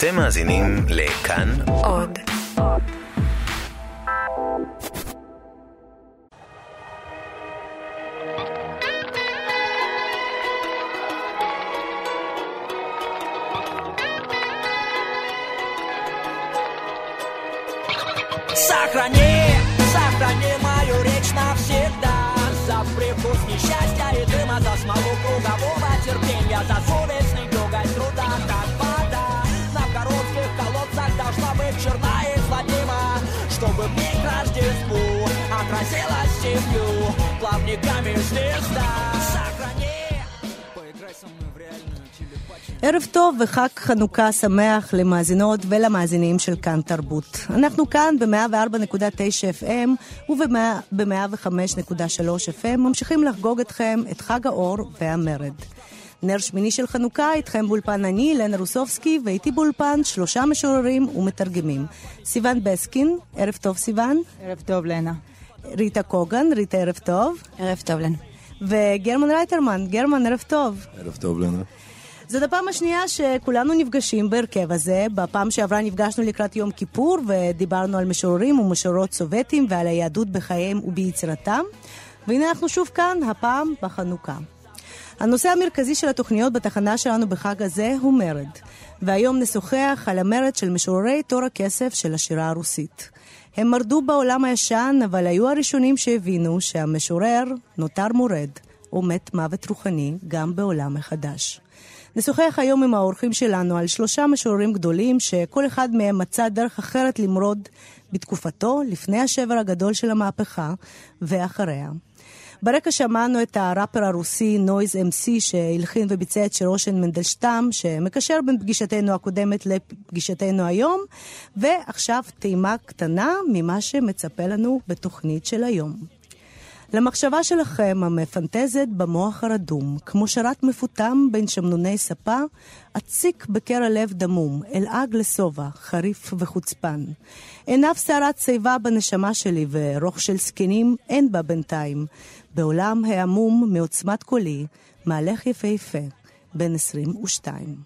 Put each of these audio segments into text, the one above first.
אתם מאזינים לכאן עוד. עוד. Плавниками звезда Сохрани, поиграй со мной в реальную телепатию ערב טוב וחג חנוכה שמח למאזינות ולמאזינים של כאן תרבות. אנחנו כאן ב-104.9 FM וב-105.3 FM ממשיכים לחגוג אתכם את חג האור והמרד. נר שמיני של חנוכה, איתכם באולפן אני, לנה רוסובסקי, ואיתי באולפן שלושה משוררים ומתרגמים. סיון בסקין, ערב טוב סיון. ערב טוב, לנה. ריטה קוגן, ריטה ערב טוב. ערב טוב, לנה. וגרמן רייטרמן, גרמן ערב טוב. ערב טוב, לנה. זאת הפעם השנייה שכולנו נפגשים בהרכב הזה. בפעם שעברה נפגשנו לקראת יום כיפור ודיברנו על משוררים ומשוררות סובייטים ועל היהדות בחייהם וביצירתם. והנה אנחנו שוב כאן, הפעם בחנוכה. הנושא המרכזי של התוכניות בתחנה שלנו בחג הזה הוא מרד. והיום נשוחח על המרד של משוררי תור הכסף של השירה הרוסית. הם מרדו בעולם הישן, אבל היו הראשונים שהבינו שהמשורר נותר מורד, או מת מוות רוחני, גם בעולם החדש. נשוחח היום עם האורחים שלנו על שלושה משוררים גדולים שכל אחד מהם מצא דרך אחרת למרוד בתקופתו, לפני השבר הגדול של המהפכה ואחריה. ברקע שמענו את הראפר הרוסי נויז אמסי שהלחין וביצע את שירו של מנדלשטם, שמקשר בין פגישתנו הקודמת לפגישתנו היום, ועכשיו טעימה קטנה ממה שמצפה לנו בתוכנית של היום. למחשבה שלכם המפנטזת במוח הרדום, כמו שרת מפותם בין שמנוני ספה, אציק בקר הלב דמום, אלעג לשובע, חריף וחוצפן. עיניו שערת שיבה בנשמה שלי, ורוך של זקנים אין בה בינתיים. בעולם העמום מעוצמת קולי, מהלך יפהפה, בן 22.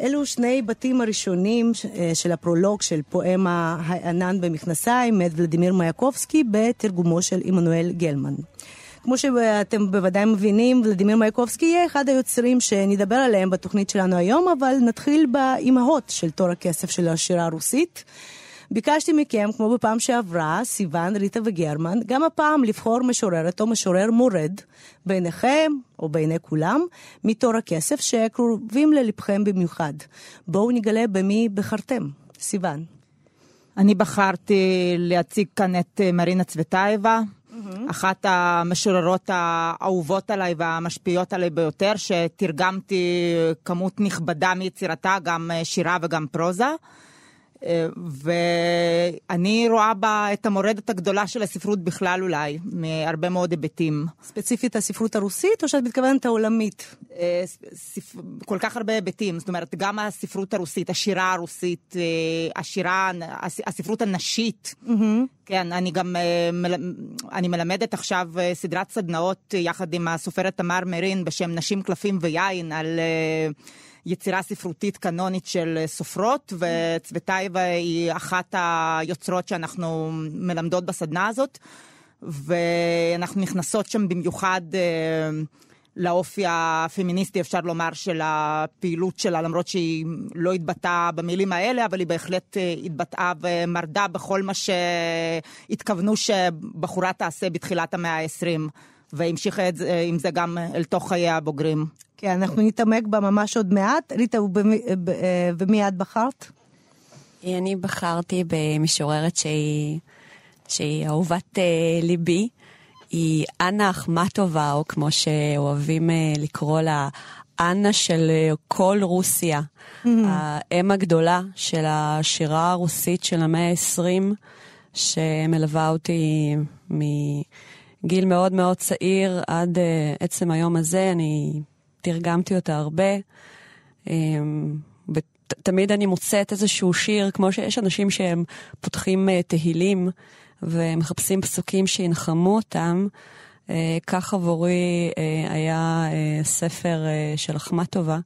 אלו שני בתים הראשונים של הפרולוג של פואמה הענן במכנסיים מאת ולדימיר מייקובסקי בתרגומו של עמנואל גלמן. כמו שאתם בוודאי מבינים, ולדימיר מייקובסקי יהיה אחד היוצרים שנדבר עליהם בתוכנית שלנו היום, אבל נתחיל באימהות של תור הכסף של השירה הרוסית. ביקשתי מכם, כמו בפעם שעברה, סיוון, ריטה וגרמן, גם הפעם לבחור משוררת או משורר מורד בעיניכם, או בעיני כולם, מתור הכסף שקרובים ללבכם במיוחד. בואו נגלה במי בחרתם. סיוון. אני בחרתי להציג כאן את מרינה צווטאייבה, mm-hmm. אחת המשוררות האהובות עליי והמשפיעות עליי ביותר, שתרגמתי כמות נכבדה מיצירתה, גם שירה וגם פרוזה. ואני רואה בה את המורדת הגדולה של הספרות בכלל אולי, מהרבה מאוד היבטים. ספציפית הספרות הרוסית, או שאת מתכוונת העולמית? כל כך הרבה היבטים, זאת אומרת, גם הספרות הרוסית, השירה הרוסית, השירה, הספרות הנשית. Mm-hmm. כן, אני גם, אני מלמדת עכשיו סדרת סדנאות יחד עם הסופרת תמר מרין בשם נשים, קלפים ויין, על... יצירה ספרותית קנונית של סופרות, וצווטייבה היא אחת היוצרות שאנחנו מלמדות בסדנה הזאת, ואנחנו נכנסות שם במיוחד לאופי הפמיניסטי, אפשר לומר, של הפעילות שלה, למרות שהיא לא התבטאה במילים האלה, אבל היא בהחלט התבטאה ומרדה בכל מה שהתכוונו שבחורה תעשה בתחילת המאה ה-20. והמשיכה עם זה גם אל תוך חיי הבוגרים. כן, אנחנו נתעמק בה ממש עוד מעט. ריטה, ומי את בחרת? אני בחרתי במשוררת שהיא, שהיא אהובת אה, ליבי. היא אנה אחמטובה, או כמו שאוהבים אה, לקרוא לה, אנה של אה, כל רוסיה. Mm-hmm. האם הגדולה של השירה הרוסית של המאה ה-20, שמלווה אותי מ... גיל מאוד מאוד צעיר עד uh, עצם היום הזה, אני תרגמתי אותה הרבה. Um, תמיד אני מוצאת איזשהו שיר, כמו שיש אנשים שהם פותחים uh, תהילים ומחפשים פסוקים שינחמו אותם. Uh, כך עבורי uh, היה uh, ספר uh, של אחמטובה,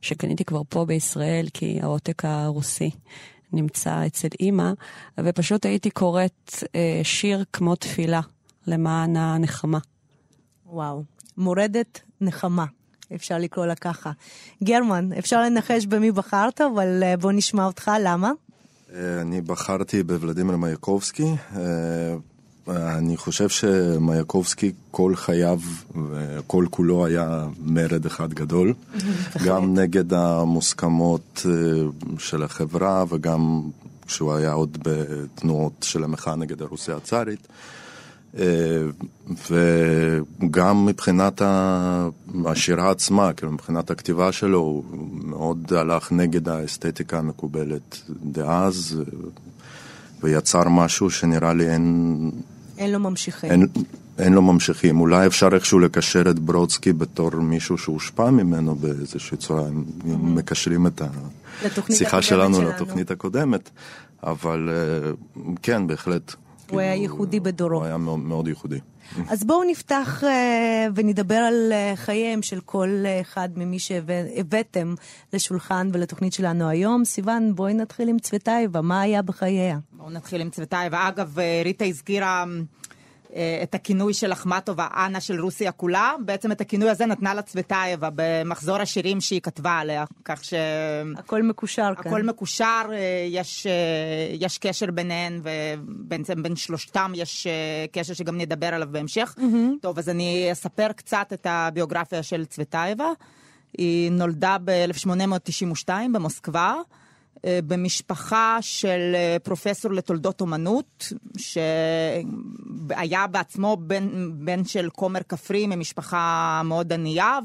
שקניתי כבר פה בישראל, כי העותק הרוסי נמצא אצל אימא, ופשוט הייתי קוראת אה, שיר כמו תפילה למען הנחמה. וואו, מורדת נחמה. אפשר לקרוא לה ככה. גרמן, אפשר לנחש במי בחרת, אבל אה, בוא נשמע אותך, למה? אה, אני בחרתי בוולדימיר מייקובסקי. אני חושב שמייקובסקי כל חייו וכל כולו היה מרד אחד גדול. גם נגד המוסכמות של החברה וגם כשהוא היה עוד בתנועות של המחאה נגד הרוסיה הצארית. וגם מבחינת השירה עצמה, כאילו מבחינת הכתיבה שלו, הוא מאוד הלך נגד האסתטיקה המקובלת דאז, ויצר משהו שנראה לי אין... אין לו ממשיכים. אין, אין לו ממשיכים. אולי אפשר איכשהו לקשר את ברודסקי בתור מישהו שהושפע ממנו באיזושהי צורה, אם mm-hmm. מקשרים את השיחה שלנו, שלנו לתוכנית הקודמת, אבל כן, בהחלט. הוא היה כאילו, ייחודי בדורו. הוא היה מאוד, מאוד ייחודי. אז בואו נפתח uh, ונדבר על uh, חייהם של כל uh, אחד ממי שהבאתם לשולחן ולתוכנית שלנו היום. סיוון, בואי נתחיל עם צוותאיבה, מה היה בחייה? בואו נתחיל עם צוותאיבה. אגב, ריטה הזכירה... אה, את הכינוי של אחמטובה, אנה של רוסיה כולה. בעצם את הכינוי הזה נתנה לה צוותאייבה במחזור השירים שהיא כתבה עליה, כך ש... הכל מקושר כאן. הכל מקושר, אה, יש, אה, יש קשר ביניהן, ובעצם בין שלושתם יש קשר שגם נדבר עליו בהמשך. Mm-hmm. טוב, אז אני אספר קצת את הביוגרפיה של צוותאייבה. היא נולדה ב-1892 במוסקבה. אה, במשפחה של אה, פרופסור לתולדות אומנות, שהיה בעצמו בן, בן של כומר כפרי ממשפחה מאוד ענייה,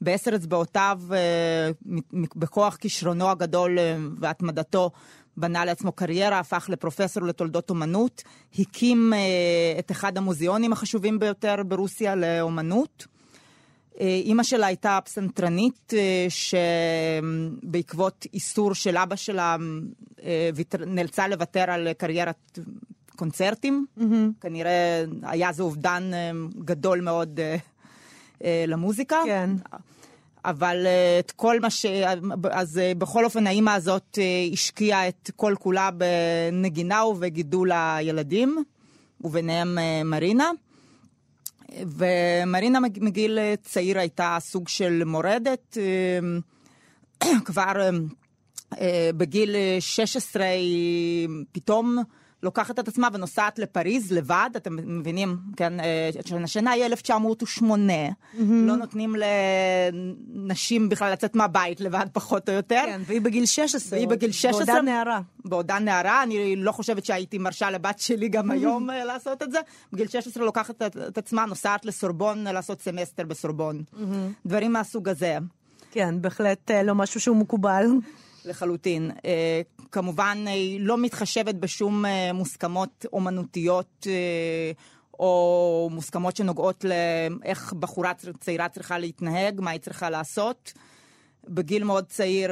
ובעשר אצבעותיו, אה, בכוח כישרונו הגדול והתמדתו, בנה לעצמו קריירה, הפך לפרופסור לתולדות אומנות, הקים את אחד המוזיאונים החשובים ביותר ברוסיה לאומנות. אימא שלה הייתה פסנתרנית אה, שבעקבות איסור של אבא שלה אה, נאלצה לוותר על קריירת קונצרטים. Mm-hmm. כנראה היה זה אובדן אה, גדול מאוד למוזיקה. כן. אבל את כל מה ש... אז בכל אופן האימא הזאת השקיעה את כל כולה בנגינה ובגידול הילדים, וביניהם מרינה. ומרינה מגיל צעיר הייתה סוג של מורדת. אה, כבר אה, בגיל 16 היא פתאום לוקחת את עצמה ונוסעת לפריז לבד, אתם מבינים, כן, אה, השנה היא 1908, mm-hmm. לא נותנים לנשים בכלל לצאת מהבית לבד פחות או יותר. כן, והיא בגיל 16. והיא בגיל 16. בעודה נערה. בעודה נערה, אני לא חושבת שהייתי מרשה לבת שלי גם היום אה, לעשות את זה. בגיל 16 לוקחת את עצמה, נוסעת לסורבון לעשות סמסטר בסורבון. Mm-hmm. דברים מהסוג הזה. כן, בהחלט אה, לא משהו שהוא מקובל. לחלוטין. אה, כמובן, היא לא מתחשבת בשום אה, מוסכמות אומנותיות אה, או מוסכמות שנוגעות לאיך בחורה צעירה צריכה להתנהג, מה היא צריכה לעשות. בגיל מאוד צעיר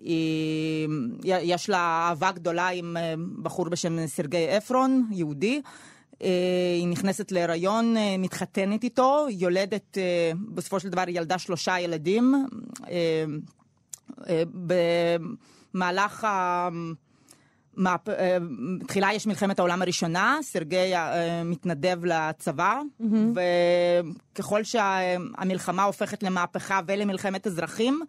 היא, יש לה אהבה גדולה עם בחור בשם סרגי אפרון, יהודי. היא נכנסת להיריון, מתחתנת איתו, יולדת, בסופו של דבר ילדה שלושה ילדים. אה, במהלך ה... מהפ... אה, תחילה יש מלחמת העולם הראשונה, סרגי אה, מתנדב לצבא, mm-hmm. וככל שהמלחמה הופכת למהפכה ולמלחמת אזרחים,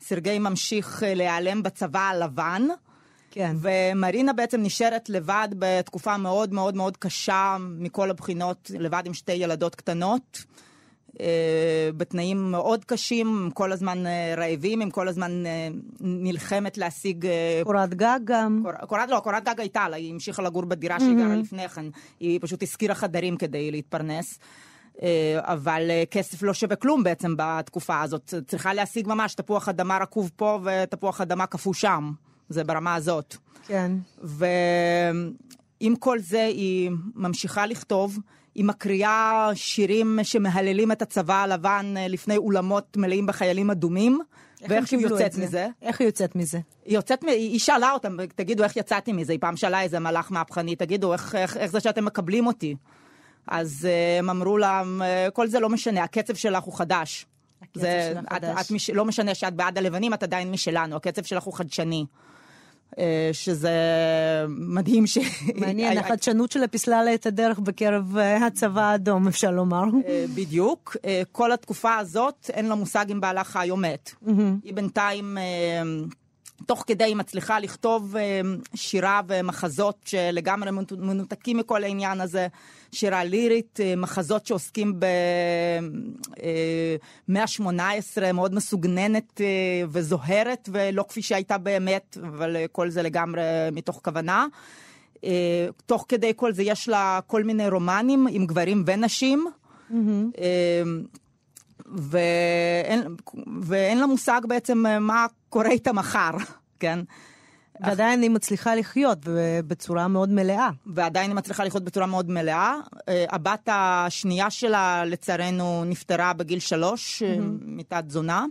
סרגי ממשיך להיעלם בצבא הלבן. כן. ומרינה בעצם נשארת לבד בתקופה מאוד מאוד מאוד קשה מכל הבחינות, לבד עם שתי ילדות קטנות. אה, בתנאים מאוד קשים, כל הזמן אה, רעבים, הם כל הזמן אה, נלחמת להשיג... קורת גג גם. קור, קורת, לא, קורת גג הייתה לה, היא המשיכה לגור בדירה שהיא גרה לפני כן, היא פשוט השכירה חדרים כדי להתפרנס. אבל כסף לא שווה כלום בעצם בתקופה הזאת. צריכה להשיג ממש תפוח אדמה רקוב פה ותפוח אדמה קפוא שם. זה ברמה הזאת. כן. ועם כל זה היא ממשיכה לכתוב. היא מקריאה שירים שמהללים את הצבא הלבן אה, לפני אולמות מלאים בחיילים אדומים. ואיך היא יוצאת מזה? איך היא יוצאת מזה? היא יוצאת, היא שאלה אותם, תגידו איך יצאתי מזה, היא פעם שאלה איזה מלאך מהפכני, תגידו איך, איך, איך זה שאתם מקבלים אותי. אז uh, הם אמרו לה, אה, כל זה לא משנה, הקצב שלך הוא חדש. זה, את, את מש, לא משנה שאת בעד הלבנים, את עדיין משלנו, הקצב שלך הוא חדשני. אה, שזה מדהים ש... מעניין, החדשנות שלה פיסלה לה את הדרך בקרב אה, הצבא האדום, אפשר לומר. אה, בדיוק. כל התקופה הזאת, אין לה מושג אם בעלה חי או מת. היא בינתיים... תוך כדי היא מצליחה לכתוב שירה ומחזות שלגמרי מנותקים מכל העניין הזה. שירה לירית, מחזות שעוסקים במאה ה-18, מאוד מסוגננת וזוהרת, ולא כפי שהייתה באמת, אבל כל זה לגמרי מתוך כוונה. תוך כדי כל זה יש לה כל מיני רומנים עם גברים ונשים. Mm-hmm. ואין, ואין לה מושג בעצם מה קורה איתה מחר, כן? ועדיין היא מצליחה לחיות בצורה מאוד מלאה. ועדיין היא מצליחה לחיות בצורה מאוד מלאה. אה, הבת השנייה שלה, לצערנו, נפטרה בגיל שלוש, mm-hmm. מיטת תזונה.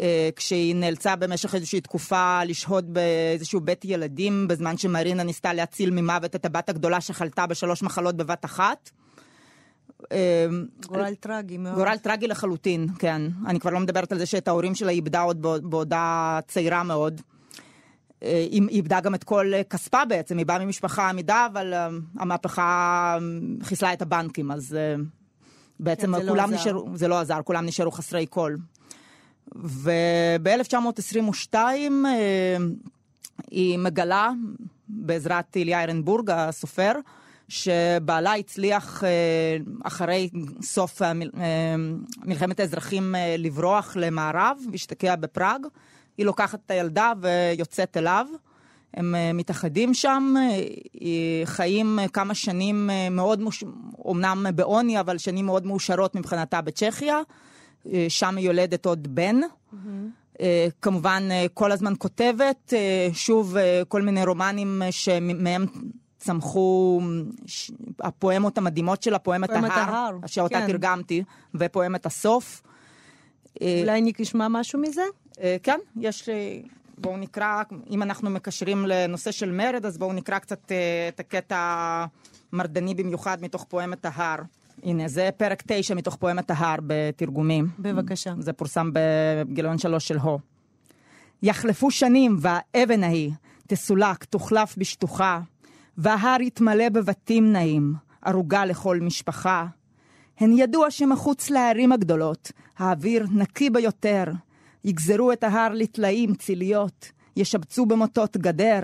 אה, כשהיא נאלצה במשך איזושהי תקופה לשהות באיזשהו בית ילדים, בזמן שמרינה ניסתה להציל ממוות את הבת הגדולה שחלתה בשלוש מחלות בבת אחת. גורל טרגי מאוד. גורל טרגי לחלוטין, כן. אני כבר לא מדברת על זה שאת ההורים שלה איבדה עוד בעודה צעירה מאוד. היא איבדה גם את כל כספה בעצם, היא באה ממשפחה עמידה, אבל המהפכה חיסלה את הבנקים, אז בעצם כן, כולם לא נשארו, זה לא עזר, כולם נשארו חסרי כל. וב-1922 היא מגלה, בעזרת איליה ארנבורג, הסופר, שבעלה הצליח אחרי סוף מלחמת האזרחים לברוח למערב, השתקע בפראג. היא לוקחת את הילדה ויוצאת אליו. הם אה, מתאחדים שם, אה, חיים כמה שנים אה, מאוד, מוש... אומנם בעוני, אבל שנים מאוד מאושרות מבחינתה בצ'כיה. שם היא יולדת עוד בן. Mm-hmm. כמובן, כל הזמן כותבת, שוב, כל מיני רומנים שמהם צמחו הפואמות המדהימות שלה, פואמת ההר, ההר, שאותה כן. תרגמתי, ופואמת הסוף. אולי נשמע משהו מזה? אה, כן, יש, בואו נקרא, אם אנחנו מקשרים לנושא של מרד, אז בואו נקרא קצת אה, את הקטע המרדני במיוחד מתוך פואמת ההר. הנה, זה פרק תשע מתוך פואמת ההר בתרגומים. בבקשה. זה פורסם בגיליון שלוש של הו. יחלפו שנים והאבן ההיא תסולק, תוחלף בשטוחה, וההר יתמלא בבתים נעים, ערוגה לכל משפחה. הן ידוע שמחוץ לערים הגדולות, האוויר נקי ביותר, יגזרו את ההר לטלאים ציליות, ישבצו במוטות גדר,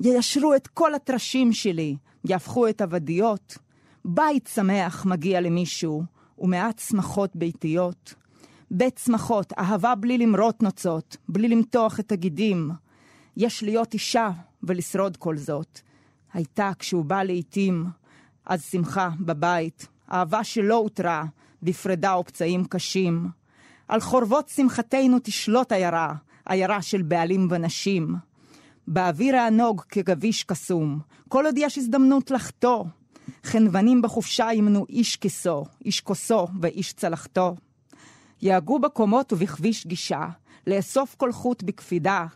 יישרו את כל הטרשים שלי, יהפכו את עבדיות. בית שמח מגיע למישהו, ומעט צמחות ביתיות. בית צמחות, אהבה בלי למרות נוצות, בלי למתוח את הגידים. יש להיות אישה ולשרוד כל זאת. הייתה כשהוא בא לעתים, אז שמחה בבית, אהבה שלא הותרה, בפרידה ופצעים קשים. על חורבות שמחתנו תשלוט עיירה, עיירה של בעלים ונשים. באוויר הענוג כגביש קסום, כל עוד יש הזדמנות לחטוא. חנוונים בחופשה ימנו איש כיסו, איש כוסו ואיש צלחתו. יהגו בקומות ובכביש גישה, לאסוף כל חוט בקפידה,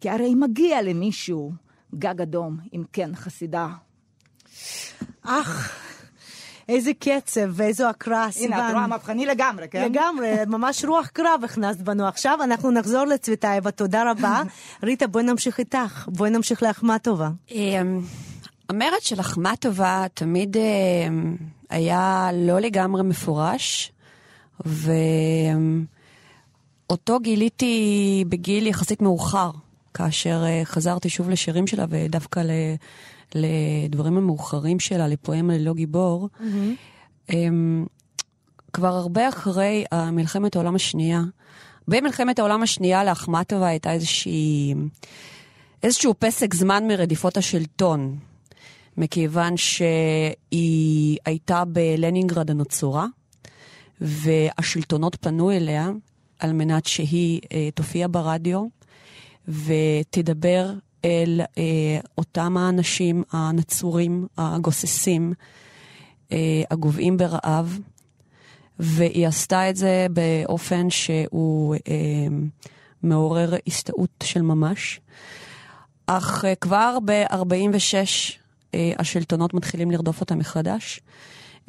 כי הרי מגיע למישהו גג אדום, אם כן חסידה. אך, איזה קצב ואיזו הקראה, סיוון. הנה, את רואה, מהפכני לגמרי, כן? לגמרי, ממש רוח קרב הכנסת בנו. עכשיו אנחנו נחזור לצוותה, תודה רבה. ריטה, בואי נמשיך איתך, בואי נמשיך לאחמטובה. אמ, המרד של אחמטובה תמיד אמ, היה לא לגמרי מפורש, ואותו גיליתי בגיל יחסית מאוחר, כאשר אה, חזרתי שוב לשירים שלה, ודווקא לדברים המאוחרים שלה, לפואמה ללא גיבור, mm-hmm. כבר הרבה אחרי מלחמת העולם השנייה, במלחמת העולם השנייה לאחמטובה הייתה איזושהי, איזשהו פסק זמן מרדיפות השלטון, מכיוון שהיא הייתה בלנינגרד הנצורה, והשלטונות פנו אליה על מנת שהיא אה, תופיע ברדיו ותדבר אל אה, אותם האנשים הנצורים, הגוססים, אה, הגוועים ברעב, והיא עשתה את זה באופן שהוא אה, מעורר הסתאות של ממש. אך אה, כבר ב-46' אה, השלטונות מתחילים לרדוף אותה מחדש.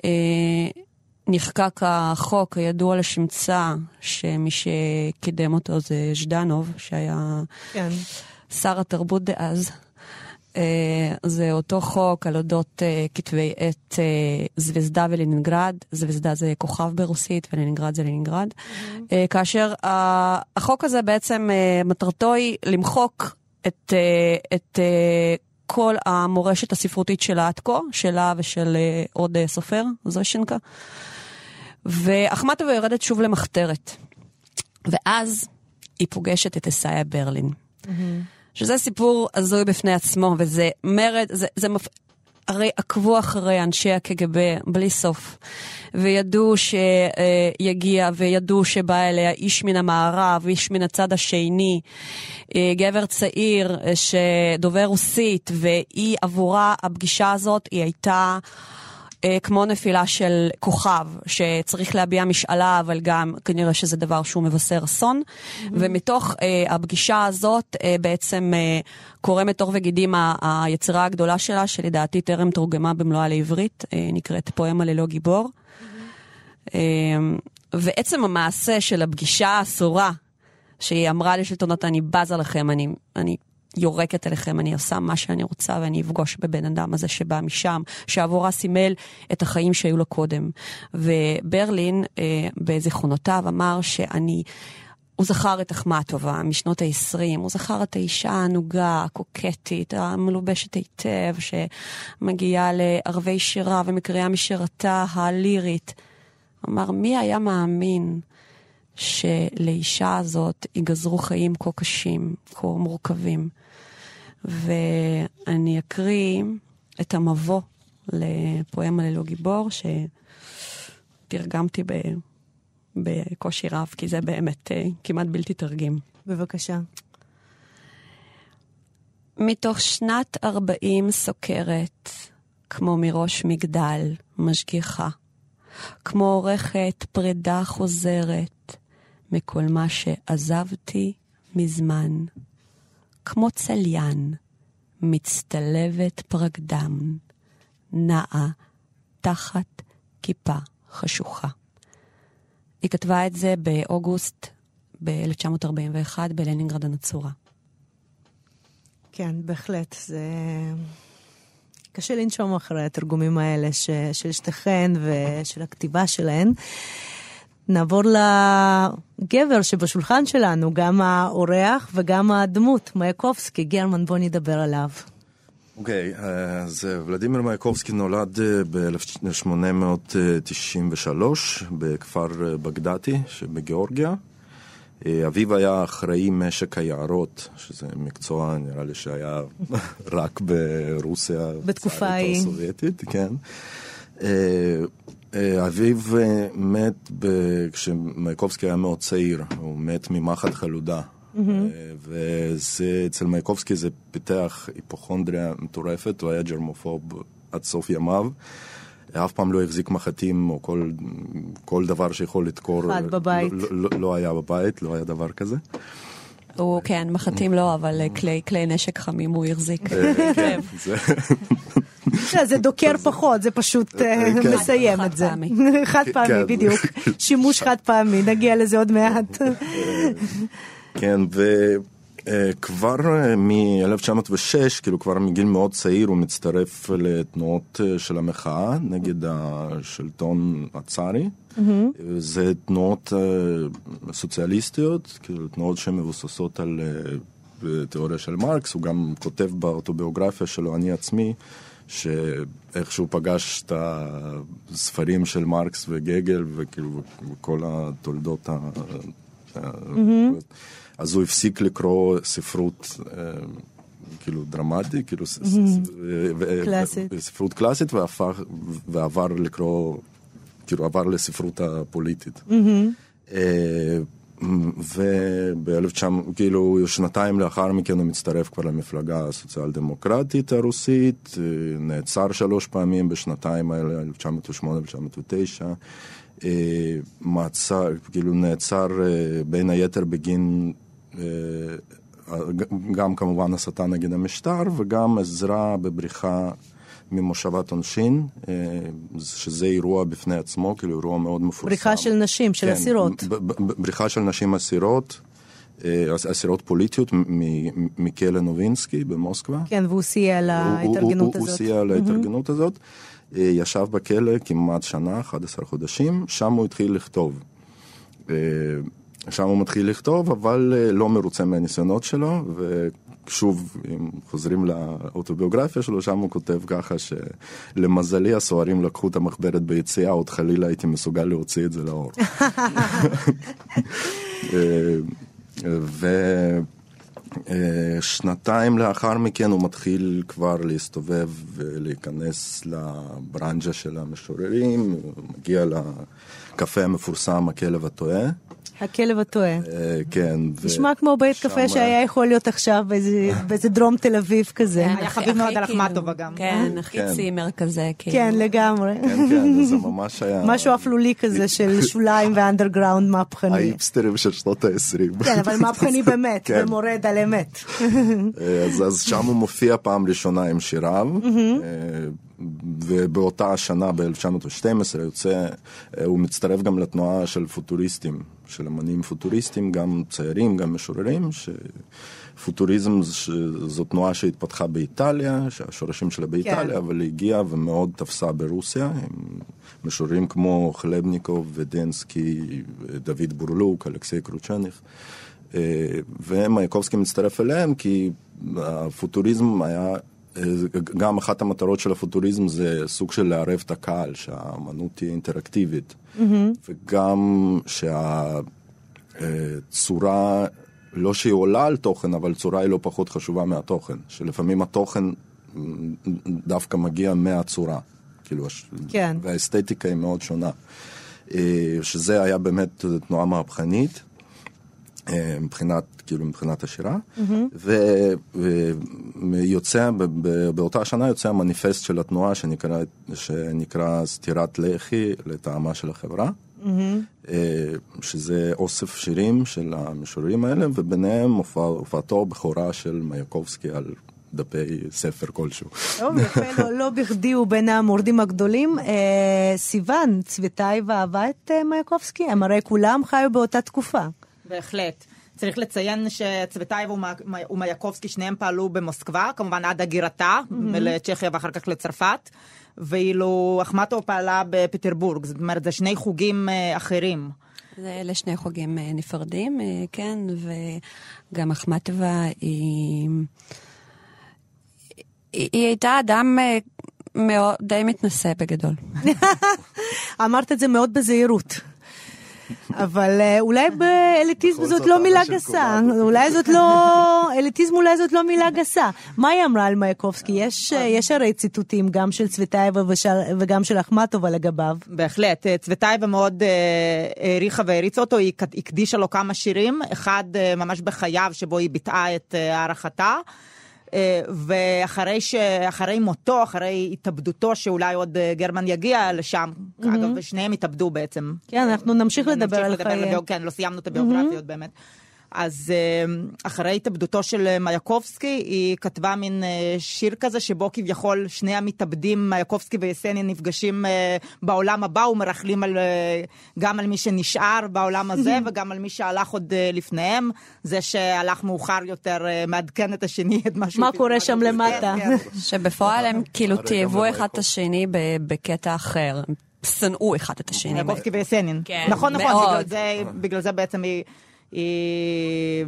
אה, נחקק החוק הידוע לשמצה, שמי שקידם אותו זה ז'דנוב, שהיה כן. שר התרבות דאז. אה, זה אותו חוק על אודות אה, כתבי עת אה, זווזדה ולנינגרד, זווזדה זה כוכב ברוסית ולנינגרד זה לנינגרד, כאשר החוק הזה בעצם מטרתו היא למחוק את, את כל המורשת הספרותית שלה עד כה, שלה ושל עוד סופר, זושנקה, ואחמטובה יורדת שוב למחתרת. ואז היא פוגשת את אסאיה ברלין. Mm-hmm. שזה סיפור הזוי בפני עצמו, וזה מרד, זה, זה מפ... הרי עקבו אחרי אנשי הקג"ב בלי סוף, וידעו שיגיע, וידעו שבא אליה איש מן המערב, איש מן הצד השני, אה, גבר צעיר אה, שדובר רוסית, והיא עבורה, הפגישה הזאת, היא הייתה... אה, כמו נפילה של כוכב, שצריך להביע משאלה, אבל גם כנראה שזה דבר שהוא מבשר אסון. Mm-hmm. ומתוך אה, הפגישה הזאת אה, בעצם אה, קורמת עור וגידים היצירה הגדולה שלה, שלדעתי טרם תורגמה במלואה לעברית, אה, נקראת פואמה ללא גיבור. Mm-hmm. אה, ועצם המעשה של הפגישה האסורה, שהיא אמרה לשלטונות, אני בזה לכם, אני, אני יורקת אליכם, אני עושה מה שאני רוצה ואני אפגוש בבן אדם הזה שבא משם, שעבורה סימל את החיים שהיו לו קודם. וברלין, אה, בזיכרונותיו, אמר שאני... הוא זכר את אחמטובה משנות ה-20, הוא זכר את האישה הענוגה, הקוקטית, המלובשת היטב, שמגיעה לערבי שירה ומקריאה משירתה הלירית. אמר, מי היה מאמין שלאישה הזאת ייגזרו חיים כה קשים, כה מורכבים? ואני אקריא את המבוא לפואמה ללא גיבור, שתרגמתי ב... בקושי רב, כי זה באמת uh, כמעט בלתי תרגיל. בבקשה. מתוך שנת ארבעים סוקרת, כמו מראש מגדל, משגיחה, כמו עורכת פרידה חוזרת מכל מה שעזבתי מזמן. כמו צליין, מצטלבת פרקדם, נעה תחת כיפה חשוכה. היא כתבה את זה באוגוסט ב-1941 בלנינגרד הנצורה. כן, בהחלט. זה... קשה לנשום אחרי התרגומים האלה ש... של שתיכן ושל הכתיבה שלהן. נעבור לגבר שבשולחן שלנו, גם האורח וגם הדמות, מייקובסקי. גרמן, בוא נדבר עליו. אוקיי, okay, אז אה, ולדימיר מייקובסקי נולד אה, ב-1893 בכפר אה, בגדתי שבגיאורגיה. אביו היה אחראי משק היערות, שזה מקצוע נראה לי שהיה רק ברוסיה. בתקופה ההיא. הסובייטית, כן. אה, אביו אה, מת כשמייקובסקי היה מאוד צעיר, הוא מת ממחט חלודה. Mm-hmm. וזה, אצל מייקובסקי זה פיתח היפוכונדריה מטורפת, הוא היה ג'רמופוב עד סוף ימיו. אף פעם לא החזיק מחטים או כל, כל דבר שיכול לדקור. אחד בבית. לא, לא, לא היה בבית, לא היה דבר כזה. הוא, כן, מחטים לא, אבל כלי, כלי נשק חמים הוא החזיק. כן, זה דוקר פחות, זה פשוט אה, כן. מסיים את זה. חד פעמי, כן. בדיוק. שימוש חד פעמי, נגיע לזה עוד מעט. כן, וכבר אה, מ-1906, כאילו כבר מגיל מאוד צעיר, הוא מצטרף לתנועות אה, של המחאה נגד השלטון הצארי. זה תנועות סוציאליסטיות, כאילו תנועות שמבוססות על תיאוריה של מרקס, הוא גם כותב באוטוביוגרפיה שלו, אני עצמי, שאיכשהו פגש את הספרים של מרקס וגגל וכאילו כל התולדות ה... Mm-hmm. אז הוא הפסיק לקרוא ספרות אה, כאילו דרמטי, כאילו קלאסית. ספרות קלאסית והפך, ועבר לקרוא, כאילו עבר לספרות הפוליטית. Mm-hmm. וב-1900, כאילו שנתיים לאחר מכן הוא מצטרף כבר למפלגה הסוציאל דמוקרטית הרוסית, נעצר שלוש פעמים בשנתיים האלה, 1908 ו-1909. מעצר, כאילו נעצר אה, בין היתר בגין אה, גם כמובן הסתה נגד המשטר וגם עזרה בבריחה ממושבת עונשין, אה, שזה אירוע בפני עצמו, כאילו אירוע מאוד מפורסם. בריחה של נשים, של כן, אסירות. בריחה של נשים אסירות, אה, אסירות פוליטיות מכלא נובינסקי במוסקבה. כן, והוא סייע להתארגנות הזאת. הוא סייע להתארגנות הזאת. אה, ישב בכלא כמעט שנה, 11 חודשים, שם הוא התחיל לכתוב. אה, שם הוא מתחיל לכתוב, אבל אה, לא מרוצה מהניסיונות שלו, ושוב, אם חוזרים לאוטוביוגרפיה שלו, שם הוא כותב ככה שלמזלי הסוהרים לקחו את המחברת ביציאה, עוד חלילה הייתי מסוגל להוציא את זה לאור. אה, ושנתיים לאחר מכן הוא מתחיל כבר להסתובב ולהיכנס לברנג'ה של המשוררים, הוא מגיע לקפה המפורסם, הכלב הטועה. הכלב הטועה. אה, כן. נשמע כמו בית קפה שהיה יכול להיות עכשיו באיזה- דרום תל אביב כזה. כן, היה חביב מאוד על כאילו- אחמטובה גם. כן, הכי כן. צימר כזה, כאילו. כן, לגמרי. כן, כן, זה ממש היה... משהו אפלולי כזה של שוליים ואנדרגראונד מהפכני. האיפסטרים של שנות ה-20. כן, אבל מהפכני באמת, כן. ומורד על אמת. אז, אז שם הוא מופיע פעם ראשונה עם שיריו, אה, ובאותה השנה, ב-1912, יוצא, אה, הוא מצטרף גם לתנועה של פוטוריסטים, של אמנים פוטוריסטים, גם ציירים, גם משוררים, שפוטוריזם זו תנועה שהתפתחה באיטליה, שהשורשים שלה באיטליה, כן. אבל היא הגיעה ומאוד תפסה ברוסיה, עם משוררים כמו חלבניקוב ודנסקי, דוד בורלוק, אלכסיי קרוצ'ניך. אה, ומייקובסקי מצטרף אליהם כי הפוטוריזם היה, גם אחת המטרות של הפוטוריזם זה סוג של לערב את הקהל, שהאמנות תהיה אינטראקטיבית, וגם שהצורה, לא שהיא עולה על תוכן, אבל צורה היא לא פחות חשובה מהתוכן, שלפעמים התוכן דווקא מגיע מהצורה, כאילו, כן. והאסתטיקה היא מאוד שונה. אה, שזה היה באמת תנועה מהפכנית. אה, מבחינת, כאילו מבחינת השירה, ו- ויוצא, באותה שנה יוצא המניפסט של התנועה שנקרא, שנקרא סטירת לחי לטעמה של החברה, אה, שזה אוסף שירים של המשוררים האלה, וביניהם הופע, הופעתו הבכורה של מייקובסקי על דפי ספר כלשהו. טוב, יפה, לא- לא בכדי הוא בין המורדים הגדולים. אה, סיוון, צוויטאיבה אהבה את אה, מייקובסקי? הם הרי כולם חיו באותה תקופה. בהחלט. צריך לציין שצוותייב ומייקובסקי שניהם פעלו במוסקבה, כמובן עד הגירתה, לצ'כיה ואחר כך לצרפת, ואילו אחמטו פעלה בפטרבורג, זאת אומרת, זה שני חוגים אה, אחרים. זה אלה שני חוגים אה, נפרדים, אה, כן, וגם אחמטובה היא... היא הייתה אדם מאוד, די מתנשא בגדול. אמרת את זה מאוד בזהירות. אבל אה, אולי באליטיזם בכל זאת לא מילה גסה. אולי זאת לא, אליטיזם אולי זאת לא מילה גסה. מה היא אמרה על מייקובסקי? יש, אה, יש הרי ציטוטים גם של צוויטאיבה ושל- וגם של אחמטובה לגביו. בהחלט, אה, צוותייבה מאוד העריכה והעריצה אותו, היא הקדישה לו כמה שירים, אחד ממש בחייו שבו היא ביטאה את הערכתה. אה, ואחרי ש... אחרי מותו, אחרי התאבדותו, שאולי עוד אה, גרמן יגיע לשם, אגב, ושניהם התאבדו בעצם. כן, אנחנו נמשיך לדבר על לדבר. הביוג- כן, לא סיימנו את הביוגרפיות באמת. אז אה, אחרי התאבדותו של מייקובסקי, היא כתבה מין אה, שיר כזה, שבו כביכול שני המתאבדים, מייקובסקי ויסנין, נפגשים אה, בעולם הבא ומרכלים על, אה, גם על מי שנשאר בעולם הזה, וגם על מי שהלך עוד לפניהם. זה שהלך מאוחר יותר מעדכן את השני, את מה שהוא... מה קורה שם שהוא- למטה. כן, כן. שבפועל הם כאילו תיעבו אחד את. השני בקטע אחר. שנאו אחד את השני. מייקובסקי ויסנין. כן, נכון, נכון, מאוד. בגלל זה, בגלל זה בעצם היא... היא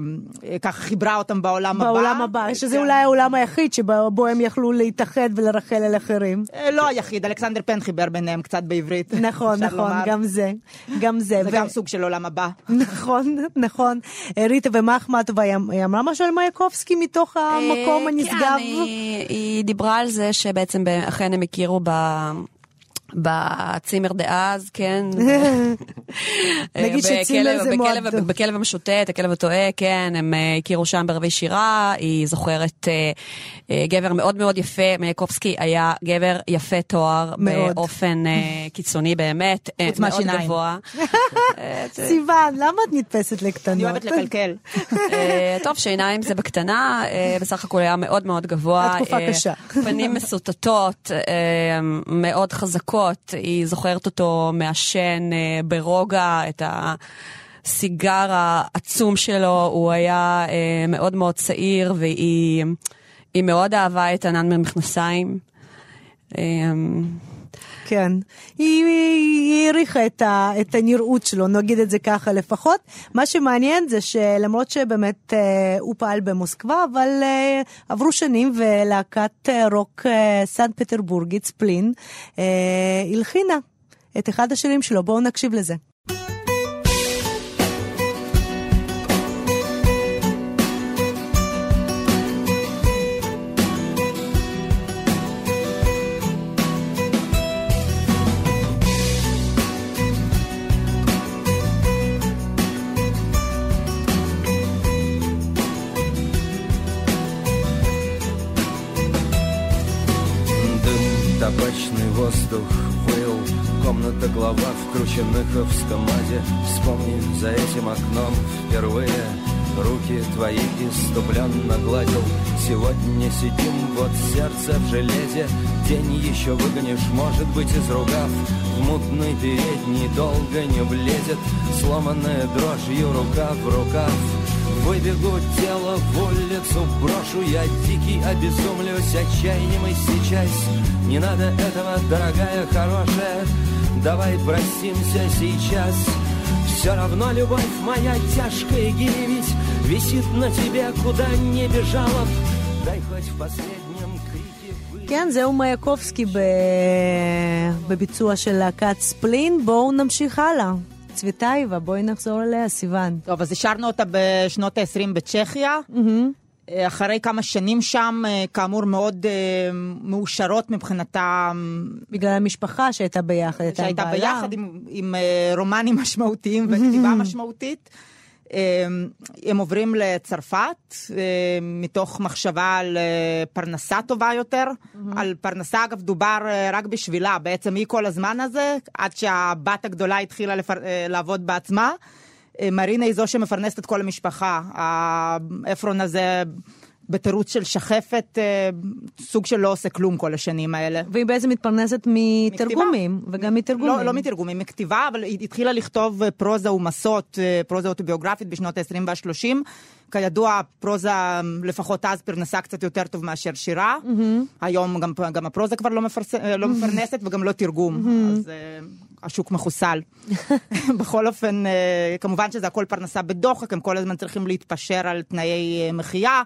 ככה חיברה אותם בעולם הבא. בעולם הבא, שזה כן. אולי העולם היחיד שבו הם יכלו להתאחד ולרחל על אחרים. אה, לא היחיד, אלכסנדר פן חיבר ביניהם קצת בעברית. נכון, נכון, לומר. גם זה. גם זה. זה ו- גם סוג של עולם הבא. נכון, נכון. אה, ריטה, ומה אחמטובה, היא אמ- אמרה משהו על מייקובסקי מתוך המקום אה, הנשגב? כן, היא, דיברה על זה שבעצם אכן הם הכירו ב... בצימר דאז, כן. נגיד שצימר זה בכלב, מועדון. בכלב המשוטט, הכלב הטועה, כן, הם אה, הכירו שם בערבי שירה, היא זוכרת אה, אה, גבר מאוד מאוד יפה, מייקובסקי היה גבר יפה תואר, מאוד. באופן אה, קיצוני באמת, אה, חוץ מאוד מהשיניים. גבוה. אה, סיוון, למה את נתפסת לקטנות? אני אוהבת לקלקל. אה, טוב, שיניים זה בקטנה, אה, בסך הכל היה מאוד מאוד גבוה. התקופה אה, קשה. פנים מסוטטות, אה, מאוד חזקות, היא זוכרת אותו מעשן אה, ברוגע את הסיגר העצום שלו, הוא היה אה, מאוד מאוד צעיר, והיא היא מאוד אהבה את ענן במכנסיים. אה, כן. היא, היא העריכה את, ה, את הנראות שלו, נגיד את זה ככה לפחות. מה שמעניין זה שלמרות שבאמת אה, הוא פעל במוסקבה, אבל אה, עברו שנים ולהקת אה, רוק אה, סנט פטרבורגית, ספלין, אה, הלחינה את אחד השירים שלו. בואו נקשיב לזה. Сердце в железе День еще выгонишь, может быть, из ругав В мутный передний долго не влезет Сломанная дрожью рука в рукав Выбегу тело в улицу, брошу я дикий, обезумлюсь отчаянием и сейчас. Не надо этого, дорогая, хорошая, давай простимся сейчас. Все равно любовь моя тяжкая гиревить висит на тебе, куда не бежала. Дай хоть в вы... כן, זהו מייקובסקי ב... בביצוע של להקת ספלין. בואו נמשיך הלאה. צוויטאיבה, בואי נחזור אליה, סיוון. טוב, אז השארנו אותה בשנות ה-20 בצ'כיה. אה, אחרי כמה שנים שם, אה, כאמור, מאוד אה, מאושרות מבחינתה, בגלל המשפחה שהייתה ביחד, הייתה עם שהייתה בעלה. ביחד עם, עם אה, רומנים משמעותיים וכתיבה משמעותית. אה, הם עוברים לצרפת אה, מתוך מחשבה על אה, פרנסה טובה יותר. על פרנסה, אגב, דובר אה, רק בשבילה, בעצם היא כל הזמן הזה, עד שהבת הגדולה התחילה לפר... אה, לעבוד בעצמה. מרינה היא זו שמפרנסת את כל המשפחה. האפרון הזה, בתירוץ של שחפת, אה, סוג של לא עושה כלום כל השנים האלה. והיא בעצם מתפרנסת מתרגומים, וגם מתרגומים. לא, לא מתרגומים, מכתיבה, אבל היא התחילה לכתוב אה, פרוזה ומסות, אה, פרוזה אוטוביוגרפית בשנות ה-20 וה-30. כידוע, פרוזה, לפחות אז, פרנסה קצת יותר טוב מאשר שירה. היום גם, גם הפרוזה כבר לא, מפרס, אה, לא מפרנסת וגם לא תרגום, אז אה, השוק מחוסל. בכל אופן, אה, כמובן שזה הכל פרנסה בדוחק, הם כל הזמן צריכים להתפשר על תנאי מחיה.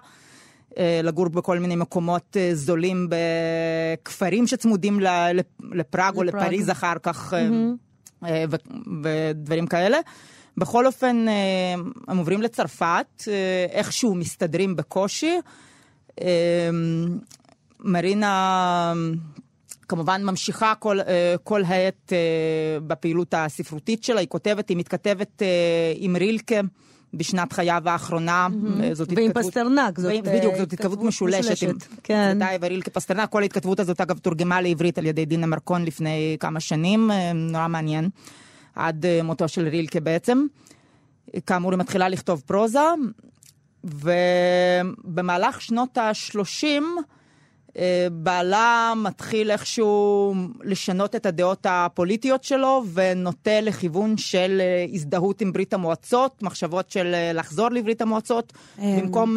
אה, לגור בכל מיני מקומות אה, זולים בכפרים שצמודים לפראג או. לפריז אחר כך, ו- ודברים כאלה. בכל אופן, הם עוברים לצרפת, איכשהו מסתדרים בקושי. מרינה כמובן ממשיכה כל, כל העת בפעילות הספרותית שלה, היא כותבת, היא מתכתבת עם רילקה. בשנת חייו האחרונה, אה, זאת ועם התכתבות- פסטרנק, זאת, ועם- אה, בדיוק, זאת התכתבות התכתבות משולשת. עם משולשת, כן. צווטאייבה, רילקה פסטרנק, כל ההתכתבות הזאת אגב תורגמה לעברית על ידי דינה מרקון לפני כמה שנים, אה, נורא מעניין, עד מותו של רילקה בעצם. כאמור, היא מתחילה לכתוב פרוזה, ובמהלך שנות ה-30, בעלה מתחיל איכשהו לשנות את הדעות הפוליטיות שלו ונוטה לכיוון של אה, הזדהות עם ברית המועצות, מחשבות של אה, לחזור לברית המועצות, במקום...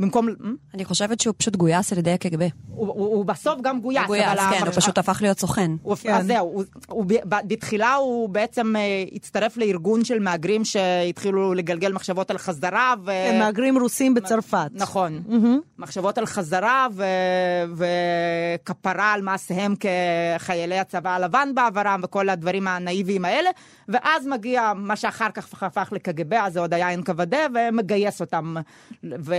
במקום... אני חושבת שהוא פשוט גויס על ידי הקג"ב. הוא, בסוף גם גויס, הוא גויס, כן, הוא פשוט הפך להיות סוכן. הוא, כן. אז זהו, בתחילה הוא בעצם אה, הצטרף לארגון של מהגרים שהתחילו לגלגל מחשבות על חזרה. ו... כן, מהגרים רוסים בצרפת. נכון. מחשבות על חזרה ו... וכפרה על מעשיהם כחיילי הצבא הלבן בעברם וכל הדברים הנאיביים האלה, ואז מגיע מה שאחר כך הפך לקג"ב, אז זה עוד היה NKVD, ומגייס אותם. ו...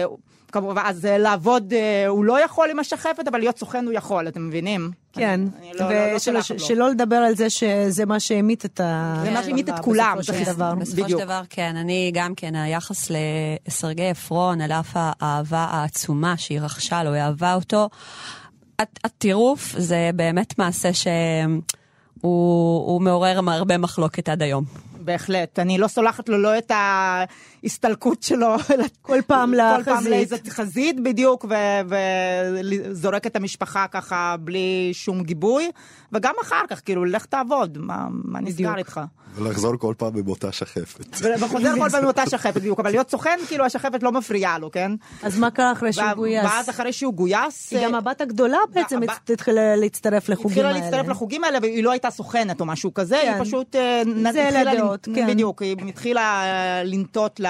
כמובן, אז אה, לעבוד אה, הוא לא יכול עם השחפת, אבל להיות סוכן הוא יכול, אתם מבינים? כן, לא- לא- לא. ושלא לדבר על זה שזה מה שהמית את ה... זה מה שהמית את כולם, בסופו של. דבר. בסופו. של דבר, כן, אני גם כן, היחס לסרגי עפרון, על אף האהבה העצומה שהיא רכשה לו, היא אהבה אותו, הט- הטירוף זה באמת מעשה שהוא הוא מעורר הרבה מחלוקת עד היום. בהחלט. אני לא סולחת לו לא את ההסתלקות שלו. כל פעם כל פעם. לאיזה חזית בדיוק, וזורק את המשפחה ככה בלי שום גיבוי, וגם אחר כך, כאילו, לך תעבוד, מה, מה נסגר. איתך? ולחזור כל פעם עם אותה שחפת. וחוזר כל פעם עם אותה שחפת בדיוק, אבל להיות סוכן, כאילו, השחפת לא מפריעה לו, כן? אז מה קרה אחרי שהוא גויס? ואז אחרי שהוא גויס... היא גם אה, הבת הגדולה בעצם התחילה להצטרף לחוגים התחילה האלה. להצטרף לחוגים האלה, והיא לא הייתה סוכנת או משהו כזה, כן. היא פשוט... אה, זה התחילה לדעות, לנ- כן. בדיוק, היא התחילה אה, לנטות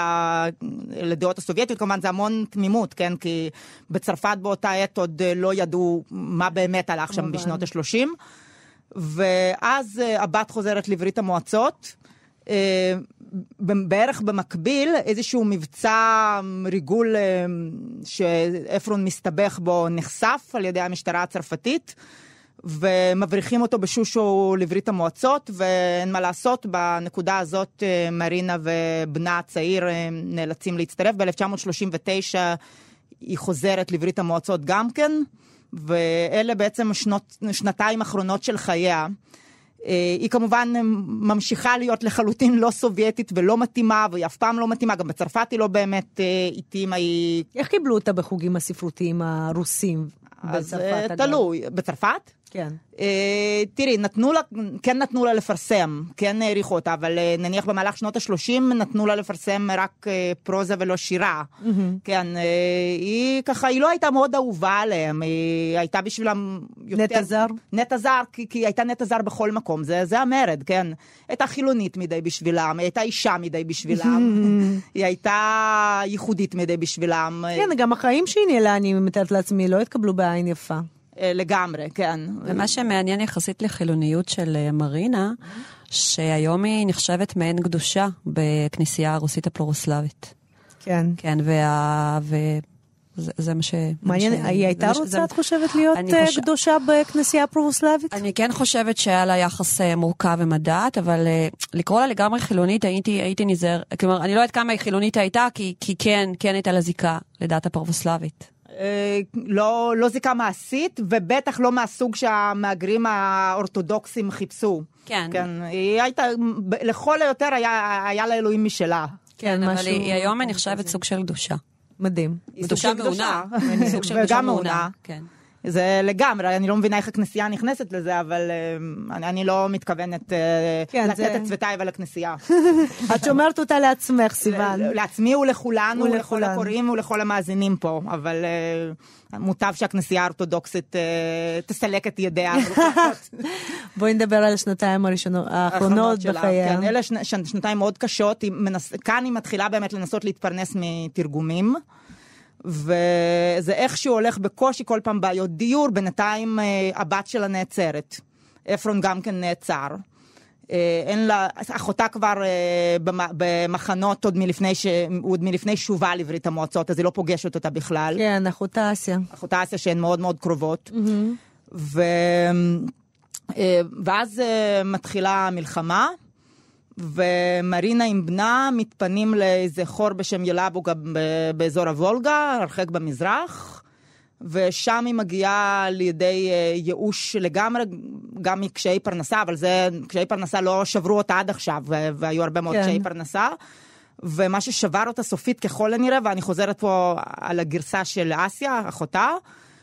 לדעות הסובייטיות, כמובן זה המון תמימות, כן? כי בצרפת באותה עת עוד אה, לא ידעו מה באמת הלך שם. בשנות ה-30. ואז אה, הבת חוזרת לברית המועצות. בערך במקביל, איזשהו מבצע ריגול שעפרון מסתבך בו נחשף על ידי המשטרה הצרפתית. ומבריחים אותו בשושו לברית המועצות, ואין מה לעשות, בנקודה הזאת אה, מרינה ובנה הצעיר אה, נאלצים להצטרף. ב-1939 היא חוזרת לברית המועצות גם כן, ואלה בעצם שנות, שנתיים אחרונות של חייה. אה, היא כמובן ממשיכה להיות לחלוטין לא סובייטית ולא מתאימה, והיא אף פעם לא מתאימה, גם בצרפת היא לא באמת התאימה, היא... איך קיבלו אותה בחוגים הספרותיים הרוסים אז בצרפת? תלוי. בצרפת? כן. אה, תראי, נתנו לה, כן נתנו לה לפרסם, כן העריכו אותה, אבל אה, נניח במהלך שנות ה-30 נתנו לה לפרסם רק אה, פרוזה ולא שירה. כן, אה, היא ככה, היא לא הייתה מאוד אהובה עליהם, היא הייתה בשבילם יותר... נטע זר? נטע זר, כי, כי היא הייתה נטע זר בכל מקום, זה, זה המרד, כן. הייתה חילונית מדי בשבילם, היא הייתה אישה מדי בשבילם, היא הייתה ייחודית מדי בשבילם. כן, גם החיים שהיא ניהלה, אני מתארת לעצמי, לא התקבלו בעין יפה. אה, לגמרי, כן. ומה שמעניין יחסית לחילוניות של אה, מרינה, שהיום היא נחשבת מעין קדושה בכנסייה הרוסית הפלורוסלבית. כן. כן, וה... ו... זה, זה מה ש... מעניין, ש- היא הייתה זה- זה- רוצה, את חושבת, להיות אה, חושב- קדושה בכנסייה הפרובוסלבית? אני כן חושבת שהיה לה יחס מורכב עם הדת, אבל אה, לקרוא לה לגמרי חילונית, הייתי, הייתי נזהר, כלומר, אני לא יודעת כמה היא חילונית הייתה, כי, כי כן, כן הייתה לה זיקה לדת הפרבוסלבית. לא, לא זיקה מעשית, ובטח לא מהסוג שהמהגרים האורתודוקסים חיפשו. כן. כן, היא הייתה, לכל היותר היה, היה לה אלוהים משלה. כן, אבל משהו... היא, היום נחשבת סוג של קדושה. מדהים. היא סוג קדושה של קדושה. מעונה. סוג של קדושה וגם. מעונה. כן. זה לגמרי, אני לא מבינה איך הכנסייה נכנסת לזה, אבל אה, אני, אני לא מתכוונת אה, כן, לתת זה- את צוותיי ולכנסייה. את שומרת אותה לעצמך, סיוון. לעצמי ולכולנו. ולכל הקוראים ולכל המאזינים פה, אבל אה, מוטב שהכנסייה האורתודוקסית אה, תסלק את ידיה. בואי נדבר על השנתיים האחרונות. בחייה. כן, אלה שנתיים מאוד קשות. כאן היא מתחילה באמת לנסות להתפרנס מתרגומים. וזה איכשהו הולך בקושי כל פעם בעיות דיור, בינתיים אה, הבת שלה נעצרת. עפרון גם כן נעצר. אה, אין לה, אחותה כבר אה, במ- במחנות עוד מלפני, ש... עוד מלפני שובה לברית המועצות, אז היא לא פוגשת אותה בכלל. כן, אחותה אסיה. אחותה אסיה שהן מאוד מאוד קרובות. ו... אה, ואז אה, מתחילה המלחמה, ומרינה עם בנה מתפנים לאיזה חור בשם ילבוגה ב- באזור הוולגה, הרחק במזרח. ושם היא מגיעה לידי אה, ייאוש לגמרי, גם מקשיי פרנסה, אבל זה, קשיי פרנסה לא שברו אותה עד עכשיו, והיו הרבה מאוד כן. קשיי פרנסה. ומה ששבר אותה סופית ככל הנראה, ואני חוזרת פה על הגרסה של אסיה, אחותה,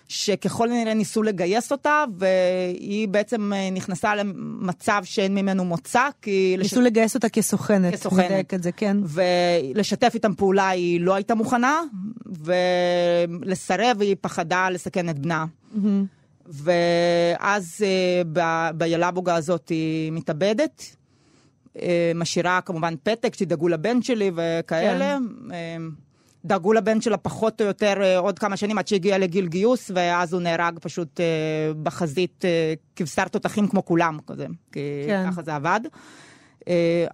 שככל הנראה ניסו לגייס אותה, והיא בעצם אה, נכנסה למצב שאין ממנו מוצא, כי... ניסו לגייס אותה כסוכנת. כסוכנת. נדייק את זה, כן. ולשתף איתם פעולה היא לא הייתה מוכנה, ולסרב היא פחדה לסכן את בנה. ואז אה, ב- בילבוגה הזאת היא מתאבדת. אה, משאירה כמובן פתק, תדאגו לבן שלי וכאלה. אה, דאגו לבן שלה פחות או יותר אה, עוד כמה שנים עד שהגיע לגיל גיוס, ואז הוא נהרג פשוט אה, בחזית אה, כבשר תותחים כמו כולם, כזה, כי כן. ככה זה עבד.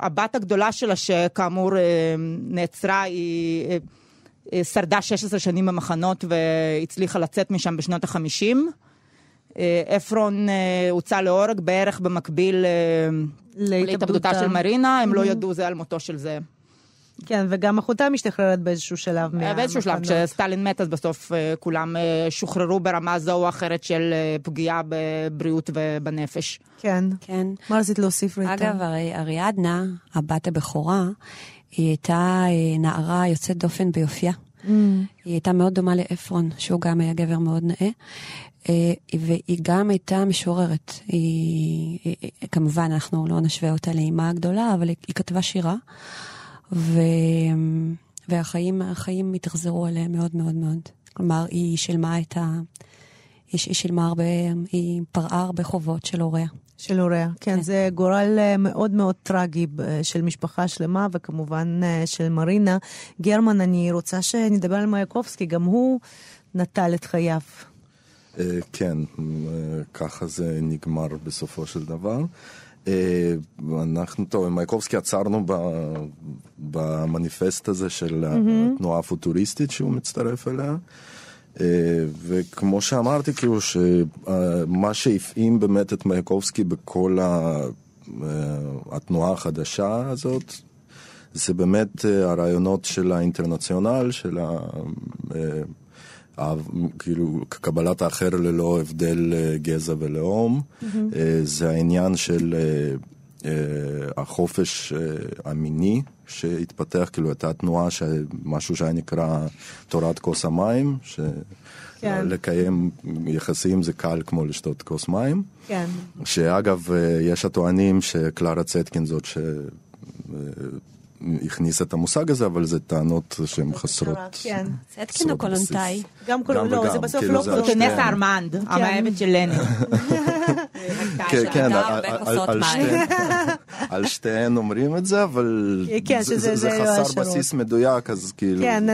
הבת הגדולה שלה, שכאמור נעצרה, היא... שרדה 16 שנים במחנות והצליחה לצאת משם בשנות ה-50. עפרון הוצא להורג בערך במקביל להתאבדותה של מרינה, הם לא ידעו זה על מותו של זה. כן, וגם אחותה משתחררת באיזשהו שלב מהמחנות. באיזשהו שלב, כשסטלין מת, אז בסוף כולם שוחררו ברמה זו או אחרת של פגיעה בבריאות ובנפש. כן. כן. מה רצית להוסיף ריטה? אגב, אריאדנה, הבת הבכורה, היא הייתה נערה יוצאת דופן ביופייה. Mm. היא הייתה מאוד דומה לעפרון, שהוא גם היה גבר מאוד נאה. והיא גם הייתה משוררת. היא, היא, כמובן, אנחנו לא נשווה אותה לאימה הגדולה, אבל היא, היא כתבה שירה. ו... והחיים החיים התאכזרו עליה מאוד מאוד מאוד. כלומר, היא שילמה את ה... היא שילמה הרבה, היא פרעה הרבה חובות של הוריה. של הוריה, כן, כן. זה גורל אה, מאוד מאוד טרגי אה, של משפחה שלמה, וכמובן אה, של מרינה. גרמן, אני רוצה שנדבר על מייקובסקי, גם הוא נטל את חייו. כן, ככה זה נגמר בסופו של דבר. אה, אנחנו, טוב, עם מייקובסקי עצרנו במניפסט הזה של mm-hmm. התנועה הפוטוריסטית שהוא מצטרף אליה. אה, וכמו שאמרתי, כאילו שמה שהפעים באמת את מייקובסקי בכל אה, התנועה החדשה הזאת, זה באמת הרעיונות של האינטרנציונל, של ה... כאילו קבלת האחר ללא הבדל אה, גזע ולאום, mm-hmm. זה העניין של אה, החופש המיני שהתפתח, כאילו הייתה תנועה, משהו שהיה נקרא תורת כוס המים, ש... כן. לקיים יחסים זה קל כמו לשתות כוס מים. כן. שאגב, יש הטוענים שקלרה צטקין זאת ש... הכניסה את המושג הזה, אבל זה טענות שהן חסרות. כן, צטקין או קולונטאי? גם קולונטאי, לא, זה בסוף לא קולונטאי. אינסה ארמנד, כן. המאהבת של לנין. כן, כן, על שתיהן אומרים את זה, אבל כן, זה לא חסר בסיס מדויק, אז כאילו... כן,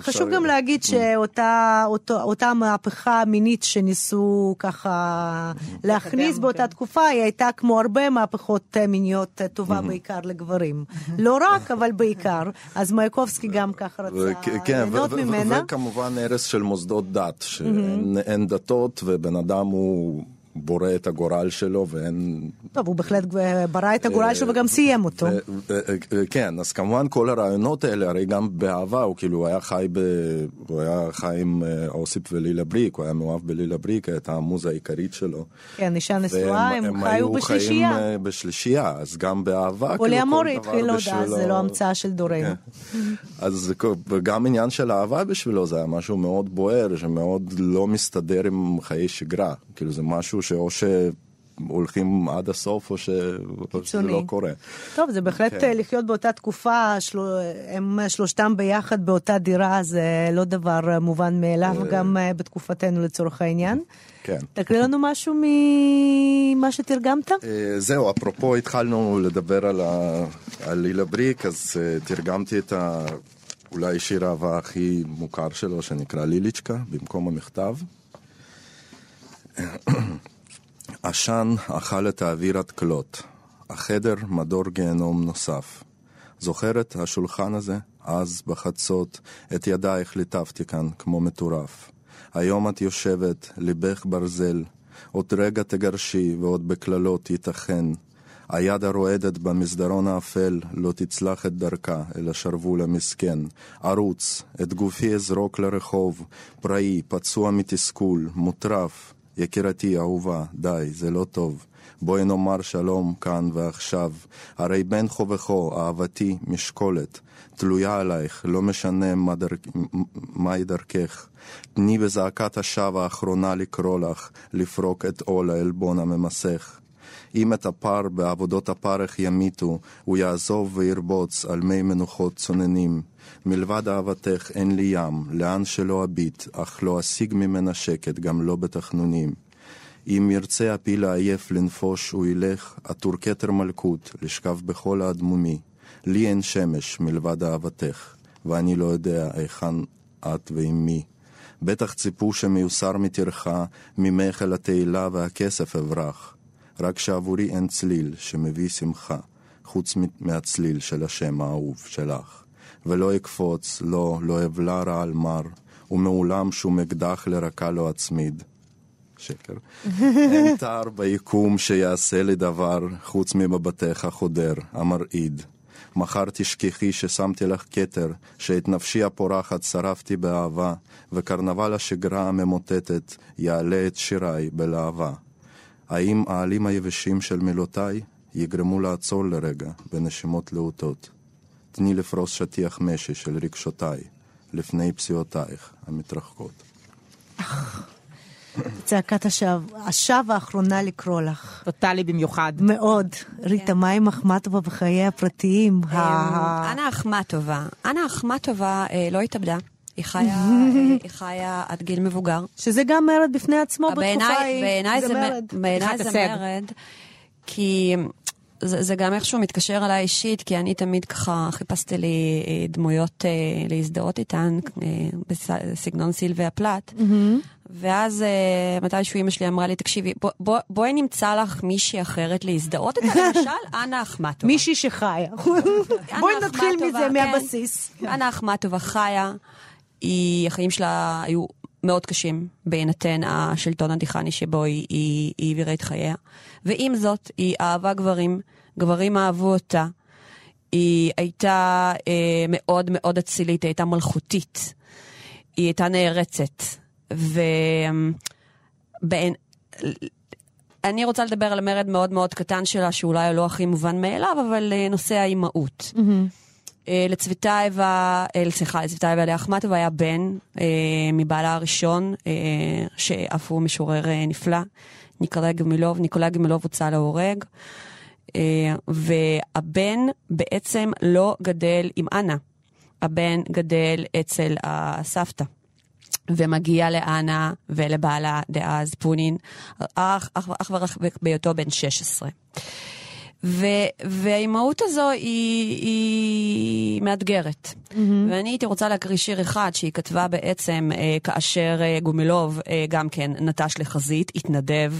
חשוב גם להגיד שאותה מהפכה מינית שניסו ככה להכניס באותה תקופה, היא הייתה כמו הרבה מהפכות מיניות טובה בעיקר לגברים. לא רק, אבל בעיקר. אז מייקובסקי גם ככה רצה כן, ליהנות ממנה. וכמובן הרס של מוסדות דת, שאין דתות ובן אדם הוא... בורא את הגורל שלו ואין... טוב, הוא בהחלט ברא את הגורל שלו וגם סיים אותו. כן, אז כמובן כל הרעיונות האלה, הרי גם באהבה, הוא כאילו היה חי ב... הוא היה חי עם אה, אוסיפ ולילה בריק, הוא היה מאוהב בלילה בריק, הייתה המוזה העיקרית שלו. כן, אישה נשואה, הם חיו בשלישייה. הם היו חיים בשלישייה, אז גם באהבה, כאילו פוליאמורי התחיל עוד אז, זה לא המצאה של דורנו. כן. אז גם עניין של אהבה בשבילו זה היה משהו מאוד בוער, שמאוד לא מסתדר עם חיי שגרה. כאילו זה משהו שאו שהולכים עד הסוף או, ש... שזה לא קורה. טוב, זה בהחלט כן. אה, לחיות באותה תקופה, של... הם שלושתם ביחד באותה דירה, זה לא דבר אה, מובן מאליו, אה. גם בתקופתנו לצורך העניין. כן. תקריא לנו משהו ממה שתרגמת? זהו, אפרופו התחלנו לדבר על, ה... על לילה בריק, אז תרגמתי את ה... אולי שיר האהבה הכי מוכר שלו, שנקרא ליליצ'קה, במקום המכתב. עשן אכל את האוויר עד כלות. החדר מדור גיהנום נוסף. זוכרת השולחן הזה? אז, בחצות, את ידייך ליטפתי כאן, כמו מטורף. היום את יושבת, ליבך ברזל. עוד רגע תגרשי, ועוד בקללות ייתכן. היד הרועדת במסדרון האפל לא תצלח את דרכה אל השרוול המסכן. ארוץ, את גופי אזרוק לרחוב, פראי, פצוע מתסכול, מוטרף. יקירתי, אהובה, די, זה לא טוב. בואי נאמר שלום כאן ועכשיו. הרי בין כה וכה, אהבתי משקולת. תלויה עלייך, לא משנה מה דר... מהי דרכך. תני בזעקת השווא האחרונה לקרוא לך, לפרוק את עול העלבון הממסך. אם את הפר בעבודות הפרך ימיתו, הוא יעזוב וירבוץ על מי מנוחות צוננים. מלבד אהבתך אין לי ים, לאן שלא אביט, אך לא אשיג ממנה שקט, גם לא בתחנונים. אם ירצה הפיל העייף לנפוש, הוא ילך, עטור כתר מלכות, לשכב בכל האדמומי. לי אין שמש מלבד אהבתך, ואני לא יודע היכן את ועם מי. בטח ציפו שמיוסר מטרחה, ממך אל התהילה והכסף אברח. רק שעבורי אין צליל שמביא שמחה, חוץ מהצליל של השם האהוב שלך. ולא אקפוץ, לא, לא אבלע רעל מר, ומעולם שום אקדח לרקה לא אצמיד. שקר. אין תער ביקום שיעשה לי דבר, חוץ ממבטך חודר, המרעיד. מחר תשכחי ששמתי לך כתר, שאת נפשי הפורחת שרפתי באהבה, וקרנבל השגרה הממוטטת יעלה את שיריי בלהבה. האם העלים היבשים של מילותיי יגרמו לעצור לרגע בנשימות להוטות? תני לפרוס שטיח משי של רגשותיי, לפני פסיעותייך המתרחקות. צעקת השווא, השווא האחרונה לקרוא לך. טוטאלי במיוחד. מאוד. ריטה, מה עם אחמטובה בחיי הפרטיים? ה- אנה אחמטובה. אנה אחמטובה אה, לא התאבדה. היא חיה, היא חיה עד גיל מבוגר. שזה גם מרד בפני עצמו בתקופה ההיא. בעיניי זה, מרד. מ- בעיניי פתיחת זה. מרד, כי זה, זה גם איכשהו מתקשר אליי אישית, כי אני תמיד ככה חיפשתי לי אה, דמויות אה, להזדהות איתן, אה, בסגנון סילביה פלט. ואז אה, מתישהו אמא שלי אמרה לי, תקשיבי, בוא, בוא, בואי נמצא לך מישהי אחרת להזדהות איתה, למשל, אנה אחמטובה. מישהי שחיה. בואי נתחיל מזה, כן. מהבסיס. אנה אחמטובה חיה, היא, החיים שלה היו מאוד קשים, בהינתן השלטון הדיכני שבו היא, היא, היא העבירה את חייה. ועם זאת, היא אהבה גברים, גברים אהבו אותה. היא הייתה אה, מאוד מאוד אצילית, היא הייתה מלכותית. היא הייתה נערצת. ו... בעין... אני רוצה לדבר על המרד מאוד מאוד קטן שלה, שאולי לא הכי מובן מאליו, אבל אה, נושא האימהות. אה, לצביטאיבה, אה, סליחה, לצביטאיבה לאחמטובה היה בן אה, מבעלה הראשון, אה, שאף הוא משורר אה, נפלא, ניקולאי גמילוב, ניקולאי גמילוב הוצא להורג, אה, והבן בעצם לא גדל עם אנה, הבן גדל אצל הסבתא. ומגיע לאנה ולבעלה דאז פונין, אך ורק בהיותו בן 16. ו, והאימהות הזו היא, היא מאתגרת. Mm-hmm. ואני הייתי רוצה להקריא שיר אחד שהיא כתבה בעצם אה, כאשר אה, גומילוב אה, גם כן נטש לחזית, התנדב,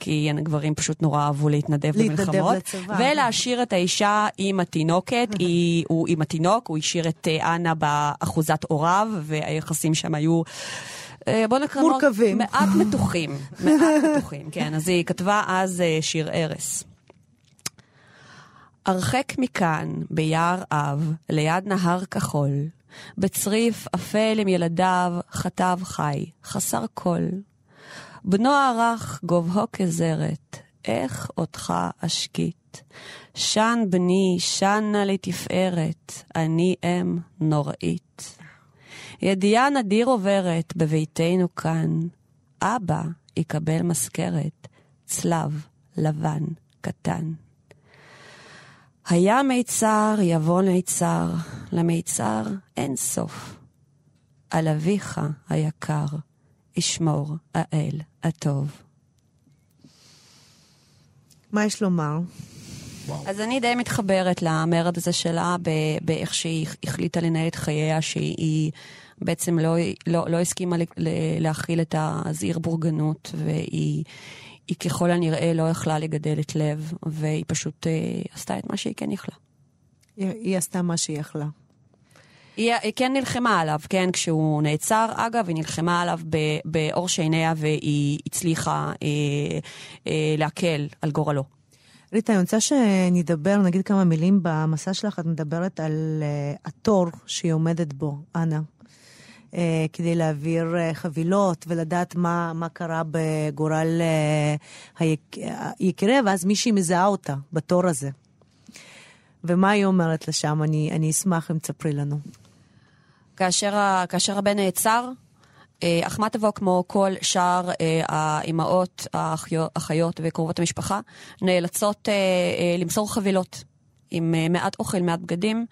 כי הגברים פשוט נורא אהבו להתנדב להתנדב במלחמות. לצבא. ולהשאיר את האישה עם התינוקת, היא, הוא עם התינוק, הוא השאיר את אה, אנה באחוזת הוריו, והיחסים שם היו... אה, בוא נקרא... מורכבים. מעט מתוחים, מעט מתוחים, כן. אז היא כתבה אז אה, שיר ערש. הרחק מכאן, ביער אב, ליד נהר כחול, בצריף אפל עם ילדיו, חטב חי, חסר קול. בנו הרך, גובהו כזרת, איך אותך אשקיט. שן בני, שן נא לתפארת, אני אם נוראית. ידיעה נדיר עוברת בביתנו כאן, אבא יקבל מזכרת, צלב לבן קטן. היה מיצר יבוא ליצר, למיצר אין סוף. על אביך היקר, ישמור האל הטוב. מה יש לומר? אז אני די מתחברת למרד הזה שלה, באיך שהיא החליטה לנהל את חייה, שהיא בעצם לא, לא, לא הסכימה להכיל את הזעיר בורגנות, והיא היא ככל הנראה לא יכלה לגדל את לב, והיא פשוט אה, עשתה את מה שהיא כן יכלה. היא, היא עשתה מה שהיא יכלה. היא, היא כן נלחמה עליו, כן, כשהוא נעצר, אגב, היא נלחמה עליו באור שעיניה והיא הצליחה אה, אה, להקל על גורלו. ריטה, אני רוצה שנדבר, נגיד כמה מילים במסע שלך, את מדברת על uh, התור שהיא עומדת בו, אנה, uh, כדי להעביר uh, חבילות ולדעת מה, מה קרה בגורל uh, היק... היקיריה, ואז מישהי מזהה אותה בתור הזה. ומה היא אומרת לשם? אני, אני אשמח אם תספרי לנו. כאשר, כאשר הבן נעצר, אה, אחמטובה, כמו כל שאר אה, האימהות, האחיות, וקרובות המשפחה, נאלצות אה, אה, למסור חבילות עם אה, מעט אוכל, מעט בגדים,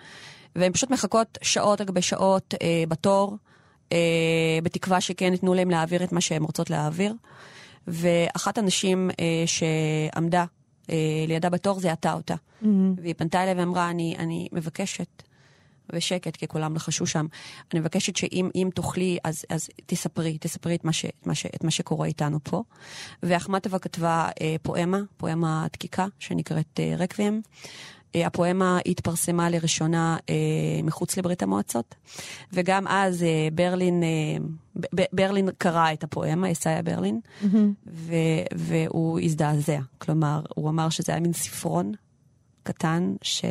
והן פשוט מחכות שעות על גבי שעות אה, בתור, אה, בתקווה שכן ייתנו להם להעביר את מה שהן רוצות להעביר. ואחת הנשים אה, שעמדה אה, לידה בתור זיהתה אותה. Mm-hmm. והיא פנתה אליה ואמרה, אני, אני מבקשת, ושקט, כי כולם לחשו שם, אני מבקשת שאם אם תוכלי, אז, אז תספרי, תספרי את מה, ש, את, מה ש, את מה שקורה איתנו פה. ואחמטובה כתבה אה, פואמה, פואמה דקיקה, שנקראת אה, רקבים. אה, הפואמה התפרסמה לראשונה אה, מחוץ לברית המועצות, וגם אז אה, ברלין, ברלין קרא את הפואמה, אסאיה ברלין, mm-hmm. ו- והוא הזדעזע. כלומר, הוא אמר שזה היה מין ספרון קטן, ש...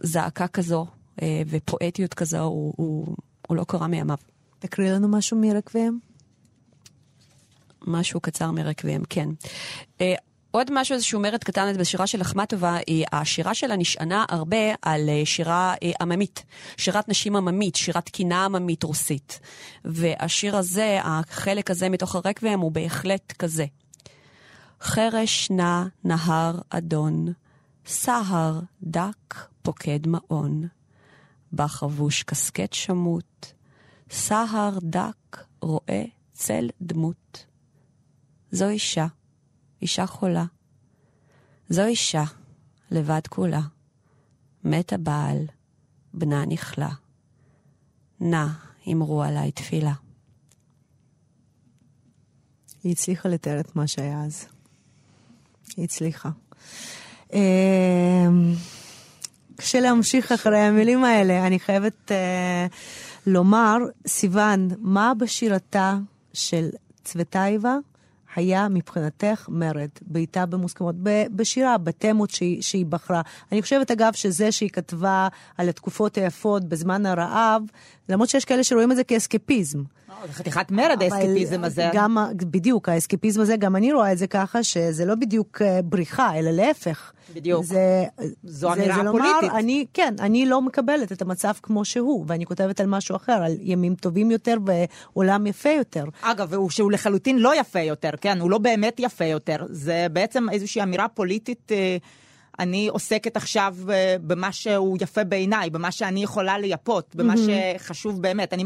שזעקה כזו ופואטיות כזו, הוא, הוא, הוא לא קרא מימיו. תקריא לנו משהו מרקביהם. משהו קצר מרקביהם, כן. אה, עוד משהו, איזשהו מרד קטן בשירה של אחמטובה, היא השירה שלה נשענה הרבה על אה, שירה אה, עממית, שירת נשים עממית, שירת קינה עממית רוסית. והשיר הזה, החלק הזה מתוך הרקביהם הוא בהחלט כזה. חרש נע נהר אדון, סהר דק פוקד מעון. בה חבוש קסקט שמוט, סהר דק רואה צל דמות. זו אישה, אישה חולה. זו אישה, לבד כולה. מת הבעל, בנה נכלה. נא אמרו עליי תפילה. היא הצליחה לתאר את מה שהיה אז. היא הצליחה. אמ, קשה להמשיך אחרי המילים האלה. אני חייבת אה, לומר, סיוון, מה בשירתה של צוותאיבה היה מבחינתך מרד, בעיטה במוסכמות, בשירה, בתמות שהיא, שהיא בחרה. אני חושבת, אגב, שזה שהיא כתבה על התקופות היפות בזמן הרעב, למרות שיש כאלה שרואים את זה כאסקפיזם. זה חתיכת מרד האסקפיזם הזה. גם, בדיוק, האסקפיזם הזה, גם אני רואה את זה ככה, שזה לא בדיוק אה, בריחה, אלא להפך. בדיוק. זה, זו אמירה זה, זה פוליטית. לומר, אני, כן, אני לא מקבלת את המצב כמו שהוא, ואני כותבת על משהו אחר, על ימים טובים יותר ועולם יפה יותר. אגב, והוא, שהוא לחלוטין לא יפה יותר, כן? הוא לא באמת יפה יותר. זה בעצם איזושהי אמירה פוליטית... אה, אני עוסקת עכשיו אה, במה שהוא יפה בעיניי, במה שאני יכולה לייפות, במה mm-hmm. שחשוב באמת. אני,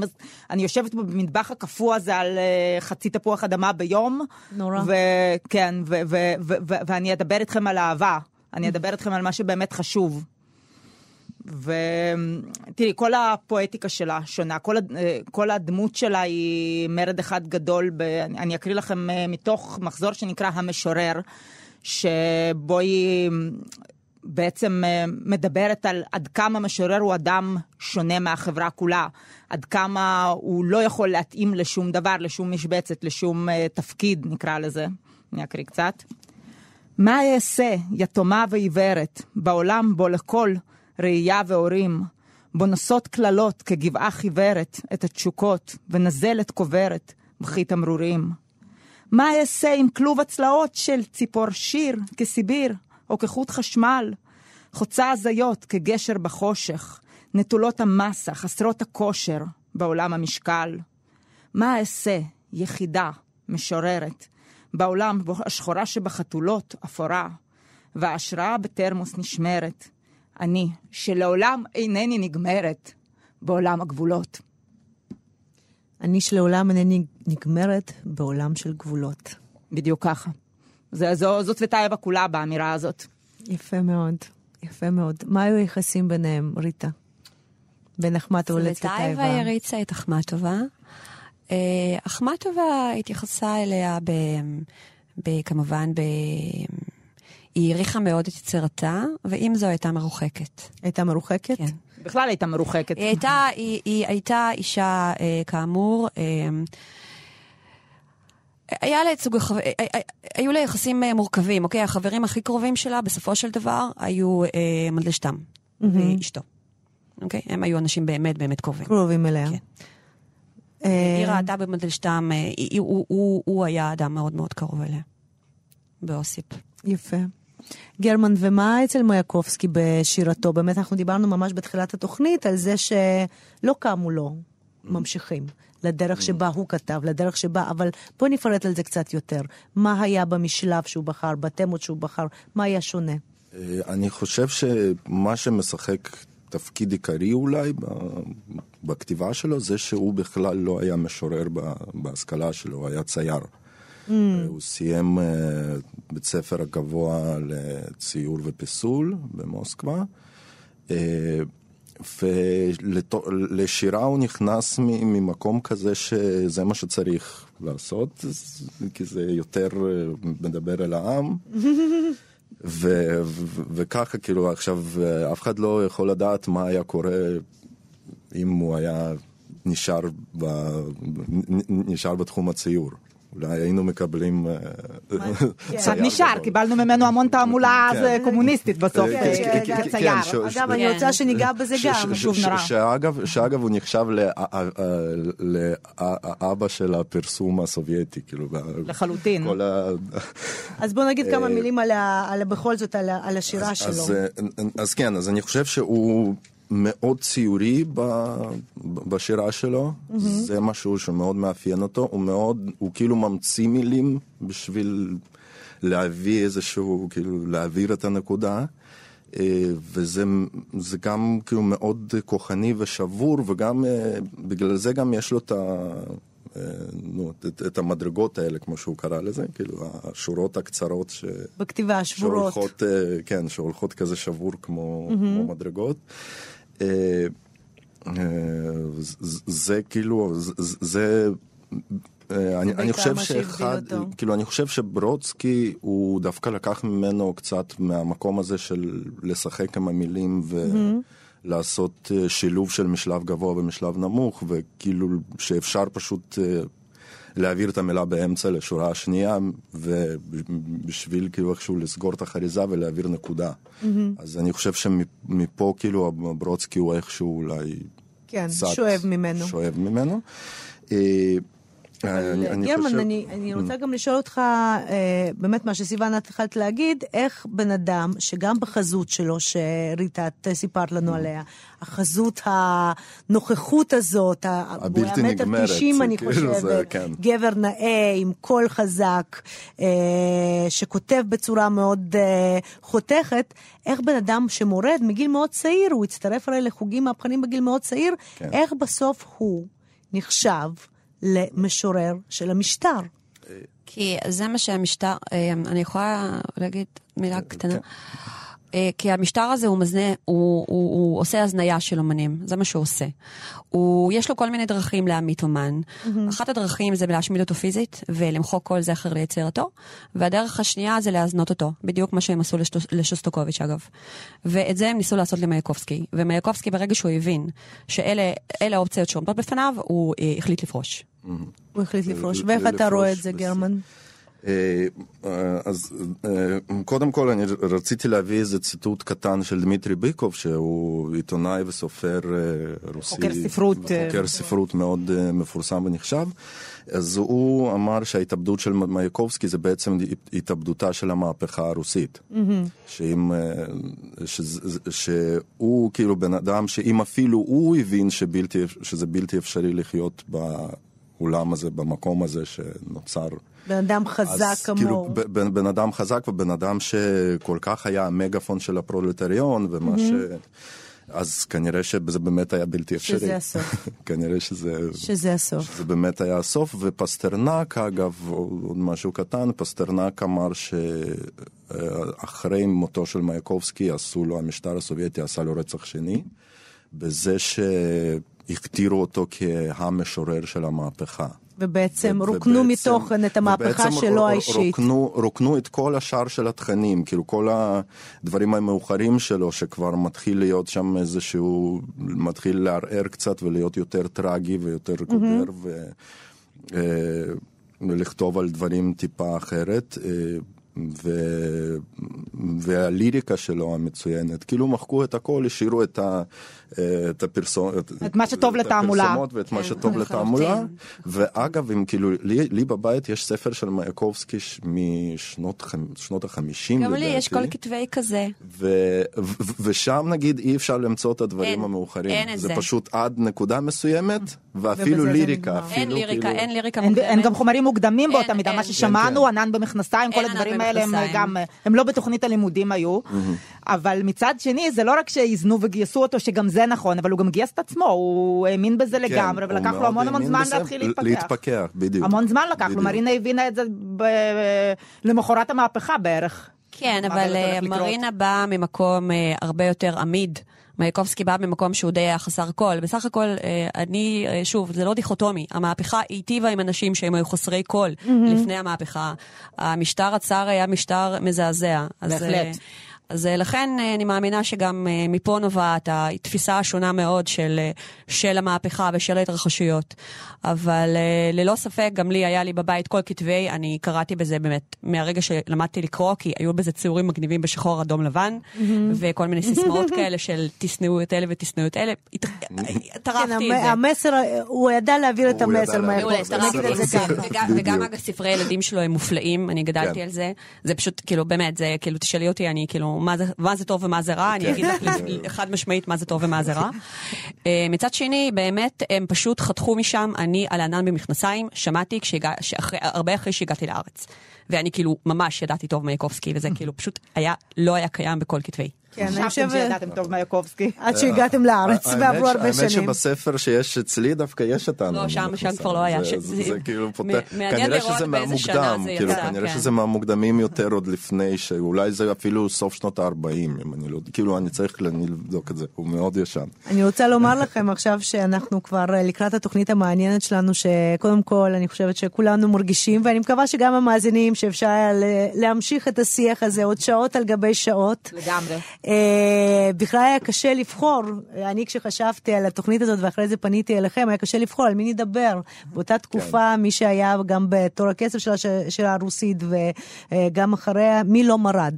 אני יושבת במטבח הקפוא הזה על אה, חצי תפוח אדמה ביום. נורא. וכן, ואני אדבר איתכם על אהבה. אני אדבר איתכם על מה שבאמת חשוב. ותראי, כל הפואטיקה שלה שונה, כל, אה, כל הדמות שלה היא מרד אחד גדול, ב... אני אקריא לכם מתוך מחזור שנקרא המשורר. שבו היא בעצם אה, מדברת על עד כמה משורר הוא אדם שונה מהחברה כולה, עד כמה הוא לא יכול להתאים לשום דבר, לשום משבצת, לשום תפקיד, נקרא לזה. אני אקריא קצת. מה אעשה, יתומה ועיוורת, בעולם בו לכל ראייה והורים, בו נושאות קללות כגבעה חיוורת את התשוקות, ונזלת קוברת בכי תמרורים. מה אעשה עם כלוב הצלעות של ציפור שיר כסיביר, או כחוט חשמל? חוצה הזיות כגשר בחושך, נטולות המסה, חסרות הכושר בעולם המשקל. מה אעשה, יחידה, משוררת, בעולם השחורה שבחתולות אפורה, וההשראה בתרמוס נשמרת. אני, שלעולם אינני נגמרת, בעולם הגבולות. אני שלעולם אינני נגמרת בעולם של גבולות. בדיוק ככה. זה, זו, זאת וטייבה כולה באמירה הזאת. יפה מאוד, יפה מאוד. מה היו היחסים ביניהם, ריטה? בין אחמטובה לצווטייבה? צווטייבה הריצה את אחמטובה. אה, אחמטובה התייחסה אליה ב, ב, כמובן ב... היא העריכה מאוד את יצירתה, ועם זו הייתה מרוחקת. הייתה מרוחקת? כן. בכלל הייתה מרוחקת. היא הייתה, היא, היא הייתה אישה, אה, כאמור, אה, היה לה סוג, אה, אה, היו לה יחסים אה, מורכבים, אוקיי? החברים הכי קרובים שלה, בסופו של דבר, היו אה, מנדלשטם mm-hmm. ואשתו. אוקיי? הם היו אנשים באמת באמת קרובים. קרובים אליה. כן. היא ראתה במנדלשטם, הוא, הוא, הוא היה אדם מאוד מאוד קרוב אליה. באוסיפ. יפה. גרמן, ומה אצל מויקובסקי בשירתו? באמת, אנחנו דיברנו ממש בתחילת התוכנית על זה שלא קמו לו ממשיכים. לדרך שבה הוא כתב, לדרך שבה, אבל בוא נפרט על זה קצת יותר. מה היה במשלב שהוא בחר, בתמות שהוא בחר, מה היה שונה? אה, אני חושב שמה שמשחק תפקיד עיקרי אולי בכתיבה שלו, זה שהוא בכלל לא היה משורר בהשכלה שלו, הוא היה צייר. Mm. הוא סיים uh, בית ספר הגבוה לציור ופיסול במוסקבה, uh, ולשירה הוא נכנס ממקום כזה שזה מה שצריך לעשות, כי זה יותר מדבר אל העם. ו- ו- וככה, כאילו, עכשיו, אף אחד לא יכול לדעת מה היה קורה אם הוא היה נשאר, ב- נשאר בתחום הציור. אולי היינו מקבלים... אה, כן. קצת נשאר, קיבלנו ממנו המון תעמולה כן. אז, אה, קומוניסטית בסוף, אה, כן, כצייר. אגב, אני. רוצה שניגע בזה גם. שוב נורא. שאגב, הוא נחשב לאבא של הפרסום הסובייטי, כאילו, לחלוטין. אז בוא נגיד כמה מילים בכל זאת על השירה שלו. אז כן, אז אני חושב שהוא מאוד ציורי ב, בשירה שלו, זה משהו שמאוד מאפיין אותו, הוא מאוד, הוא כאילו ממציא מילים בשביל להביא איזשהו, כאילו להעביר את הנקודה. אה, וזה זה גם כאילו מאוד כוחני ושבור, וגם אה, בגלל זה גם יש לו את ה... אה, נו, את, את המדרגות האלה, כמו שהוא קרא לזה, כאילו השורות הקצרות ש... בכתיבה השבורות. שהולכות, כן, שהולכות כזה שבור כמו, כמו מדרגות. אה, אה, זה כאילו, זה... אה, אני, אני חושב שאחד. כאילו אני חושב שברודסקי הוא דווקא לקח ממנו קצת מהמקום הזה של לשחק עם המילים ולעשות שילוב של משלב גבוה ומשלב נמוך וכאילו שאפשר פשוט להעביר את המילה באמצע לשורה השנייה ובשביל כאילו איכשהו לסגור את החריזה ולהעביר נקודה. אז אני חושב שמפה כאילו ברודסקי הוא איכשהו אולי כן, קצת שואב ממנו. שואב ממנו. אה, אני- גרמן, חושב- אני, אני רוצה גם לשאול אותך, אה, באמת מה שסיוון את התחלת להגיד, איך בן אדם, שגם בחזות שלו, שריטה, את סיפרת לנו עליה, החזות, הנוכחות הזאת, הבלתי היה מטר נגמרת, תשעים, אני כאילו, זה, חושבת, כן. גבר נאה, עם קול חזק, אה, שכותב בצורה מאוד אה, חותכת, איך בן אדם שמורד מגיל מאוד צעיר, הוא הצטרף הרי לחוגים מהפכנים בגיל מאוד צעיר, כן. איך בסוף הוא נחשב למשורר של המשטר? כי זה מה שהמשטר, אה, אני יכולה להגיד מילה קטנה? אה, כי המשטר הזה הוא מזנה, הוא, הוא, הוא עושה הזניה של אומנים, זה מה שהוא עושה. הוא, יש לו כל מיני דרכים להמית אומן. אחת הדרכים זה להשמיד אותו פיזית ולמחוק כל זכר ליצירתו, והדרך השנייה זה להזנות אותו, בדיוק מה שהם עשו לשוסטוקוביץ' אגב. ואת זה הם ניסו לעשות למייקובסקי, ומייקובסקי ברגע שהוא הבין שאלה אלה האופציות שעומדות בפניו, הוא אה, החליט לפרוש. הוא החליט לפרוש. ל- ואיך אתה רואה את זה, גרמן? אה, אה, אז אה, קודם כל אני רציתי להביא איזה ציטוט קטן של דמיטרי ביקוב שהוא עיתונאי וסופר אה, רוסי. חוקר ספרות, אה, חוקר ספרות מאוד אה, מפורסם ונחשב. אז הוא אמר שההתאבדות של מייקובסקי זה בעצם התאבדותה של המהפכה הרוסית. שאם, אה, שזה- שהוא כאילו בן אדם שאם אפילו הוא הבין שבלתי, שזה בלתי אפשרי לחיות בעולם הזה, במקום הזה שנוצר. בן אדם חזק אז כאילו, כמוהו. ב- בן, בן אדם חזק ובן אדם שכל כך היה המגפון של הפרולטריון ומה ש... אז כנראה שזה באמת היה בלתי אפשרי. שזה הסוף. כנראה שזה... שזה הסוף. זה באמת היה הסוף, ופסטרנק, אגב, עוד משהו קטן, פסטרנק אמר שאחרי מותו של מייקובסקי עשו לו, המשטר הסובייטי עשה לו רצח שני, בזה שהכתירו אותו כהמשורר של המהפכה. ובעצם ו- רוקנו ובעצם- מתוכן את המהפכה שלו האישית. רוקנו, רוקנו את כל השאר של התכנים, כאילו כל הדברים המאוחרים שלו, שכבר מתחיל להיות שם איזשהו, מתחיל לערער קצת ולהיות יותר טרגי ויותר קודר, ו, אה, ולכתוב על דברים טיפה אחרת. ו... והליריקה שלו המצוינת, כאילו מחקו את הכל, השאירו את, ה... את, הפרסום... את מה שטוב לתעמולה. הפרסומות ואת מה שטוב לתעמולה. ואגב, אם כאילו, לי, לי בבית יש ספר של מייקובסקי משנות חמ- שנות החמישים, גם לי. יש כל כתבי כזה. ו, ו, ושם נגיד אי אפשר למצוא את הדברים אין, המאוחרים. אין את זה זה. פשוט עד נקודה מסוימת, ואפילו ליריקה. אפילו, אין ליריקה, כאילו, אין ליריקה אין, מוקדמת. אין גם חומרים מוקדמים אין, באותה מידה, אין. מה ששמענו, כן, ענן במכנסיים, כל הדברים האלה הם. גם, הם לא בתוכנית הלימודים היו, אבל מצד שני, זה לא רק שאיזנו וגייסו אותו, שגם זה נכון, אבל הוא גם גייס את עצמו, הוא האמין בזה כן, לגמרי, ולקח לו המון המון זמן להתחיל להתפתח. להתפכח, בדיוק. המון זמן לקח לו. מרינה הבינה את זה למחרת המהפכה בערך. כן, אבל אה. מרינה באה ממקום אה, הרבה יותר עמיד. מייקובסקי בא ממקום שהוא די היה חסר קול. בסך הכל, אה, אני, אה, שוב, זה לא דיכוטומי. המהפכה היטיבה עם אנשים שהם היו חסרי קול לפני המהפכה. המשטר הצארי היה משטר מזעזע. אז, בהחלט. אה, אז אה, לכן אה, אני מאמינה שגם אה, מפה נובעת התפיסה השונה מאוד של, של המהפכה ושל ההתרחשויות. אבל ללא ספק, גם לי היה לי בבית כל כתבי, אני קראתי בזה באמת מהרגע שלמדתי לקרוא, כי היו בזה ציורים מגניבים בשחור, אדום, לבן, וכל מיני סיסמאות כאלה של תשנאו את אלה ותשנאו את אלה. כן, טרחתי את המ- זה. המסר, הוא ידע להעביר את המסר, זה. ככה. וגם-. אגב ספרי ילדים שלו הם מופלאים, אני גדלתי כן. על זה. זה פשוט, כאילו, באמת, זה, כאילו, תשאלי אותי, אני כאילו, מה זה- מה זה טוב ומה זה רע, אני כן. אגיד לך חד משמעית מה זה טוב ומה זה רע. אה, מצד שני, באמת, הם פשוט חתכו משם, אני על הענן במכנסיים, שמעתי כשהגע- שאחרי- הרבה אחרי שהגעתי לארץ. ואני כאילו ממש ידעתי טוב מייקובסקי, וזה כאילו פשוט היה, לא היה קיים בכל כתבי. כן, אני חשבתם חושבת, שידעתם טוב מייקובסקי. עד שהגעתם לארץ האמת ועברו הרבה האמת שנים. שבספר שיש אצלי דווקא יש את הענן. לא, שם-. שם כבר לא היה. זה- כאילו מעניין כנראה לראות שזה באיזה שנה מהמוקדם, כאילו כנראה כן. שזה מהמוקדמים יותר עוד לפני, שאולי זה אפילו סוף שנות ה-40, אם אני לא, כאילו אני צריך לבדוק את זה, הוא מאוד ישן. אני רוצה לומר לכם עכשיו שאנחנו כבר אה, לקראת התוכנית המעניינת שלנו, שקודם כל אני חושבת שכולנו מרגישים, ואני מקווה שגם המאזינים, שאפשר להמשיך את השיח הזה עוד שעות על גבי שעות. לגמרי. אה, בכלל היה קשה לבחור, אני כשחשבתי על התוכנית הזאת ואחרי זה פניתי אליכם, היה קשה לבחור על מי נדבר. באותה תקופה, מי שהיה גם בתור הכסף של, הש... של הרוסית וגם אחריה, מי לא מרד.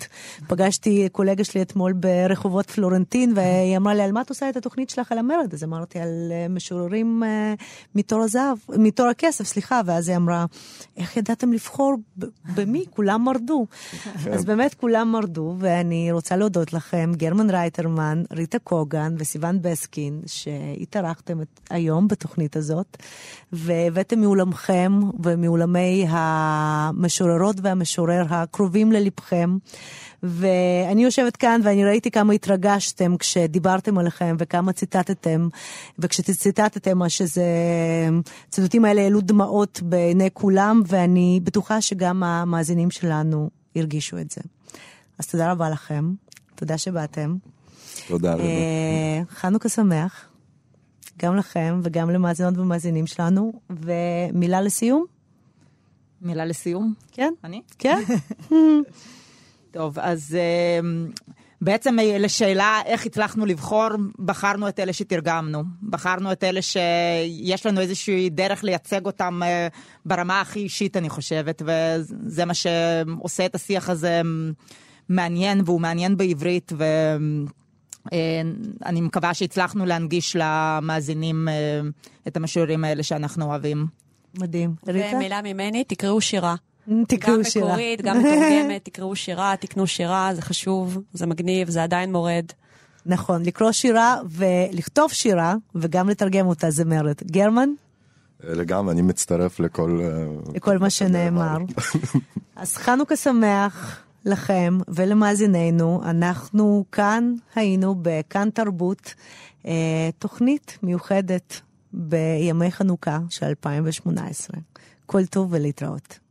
פגשתי קולגה שלי אתמול ברחובות פלורנטין, והיא אמרה לי, על מה את עושה את התוכנית שלך על המרד? אז אמרתי, על אה, משוררים אה, מתור הזהב, מתור הכסף, סליחה, ואז היא אמרה, איך ידעתם לבחור במי? כולם מרדו. אז באמת כולם מרדו, ואני רוצה להודות לכם, גרמן רייטרמן, ריטה קוגן וסיון בסקין, שהתארחתם היום בתוכנית הזאת, והבאתם מעולמכם ומעולמי המשוררות והמשורר הקרובים ללבכם. ואני יושבת כאן ואני ראיתי כמה התרגשתם כשדיברתם עליכם וכמה ציטטתם, וכשציטטתם שזה, הציטוטים האלה העלו דמעות בעיני כולם, ואני בטוחה שגם המאזינים שלנו הרגישו את זה. אז תודה רבה לכם, תודה שבאתם. תודה רבה. אה, חנוכה שמח, גם לכם וגם למאזינות ומאזינים שלנו, ומילה לסיום? מילה לסיום? כן? אני? כן? טוב, אז אמ, בעצם אה, לשאלה איך הצלחנו לבחור, בחרנו את אלה שתרגמנו. בחרנו את אלה שיש לנו איזושהי דרך לייצג אותם אה, ברמה הכי אישית, אני חושבת, וזה מה שעושה את השיח הזה מעניין, והוא מעניין בעברית, ו... אה, אני מקווה שהצלחנו להנגיש למאזינים אה, את המשוררים האלה שאנחנו אוהבים. מדהים. ריטה? ומילה ממני, תקראו שירה. תקראו גם שירה. מקורית, גם מתורגמת, תקראו שירה, תקנו שירה, זה חשוב, זה מגניב, זה עדיין מורד. נכון, לקרוא שירה ולכתוב שירה וגם לתרגם אותה זה מרד. גרמן, לגמרי, אני מצטרף לכל... אה, לכל מה שנאמר. אז חנוכה שמח לכם ולמאזיננו. אנחנו כאן היינו בכאן תרבות, אה, תוכנית מיוחדת בימי חנוכה של 2018. כל טוב ולהתראות.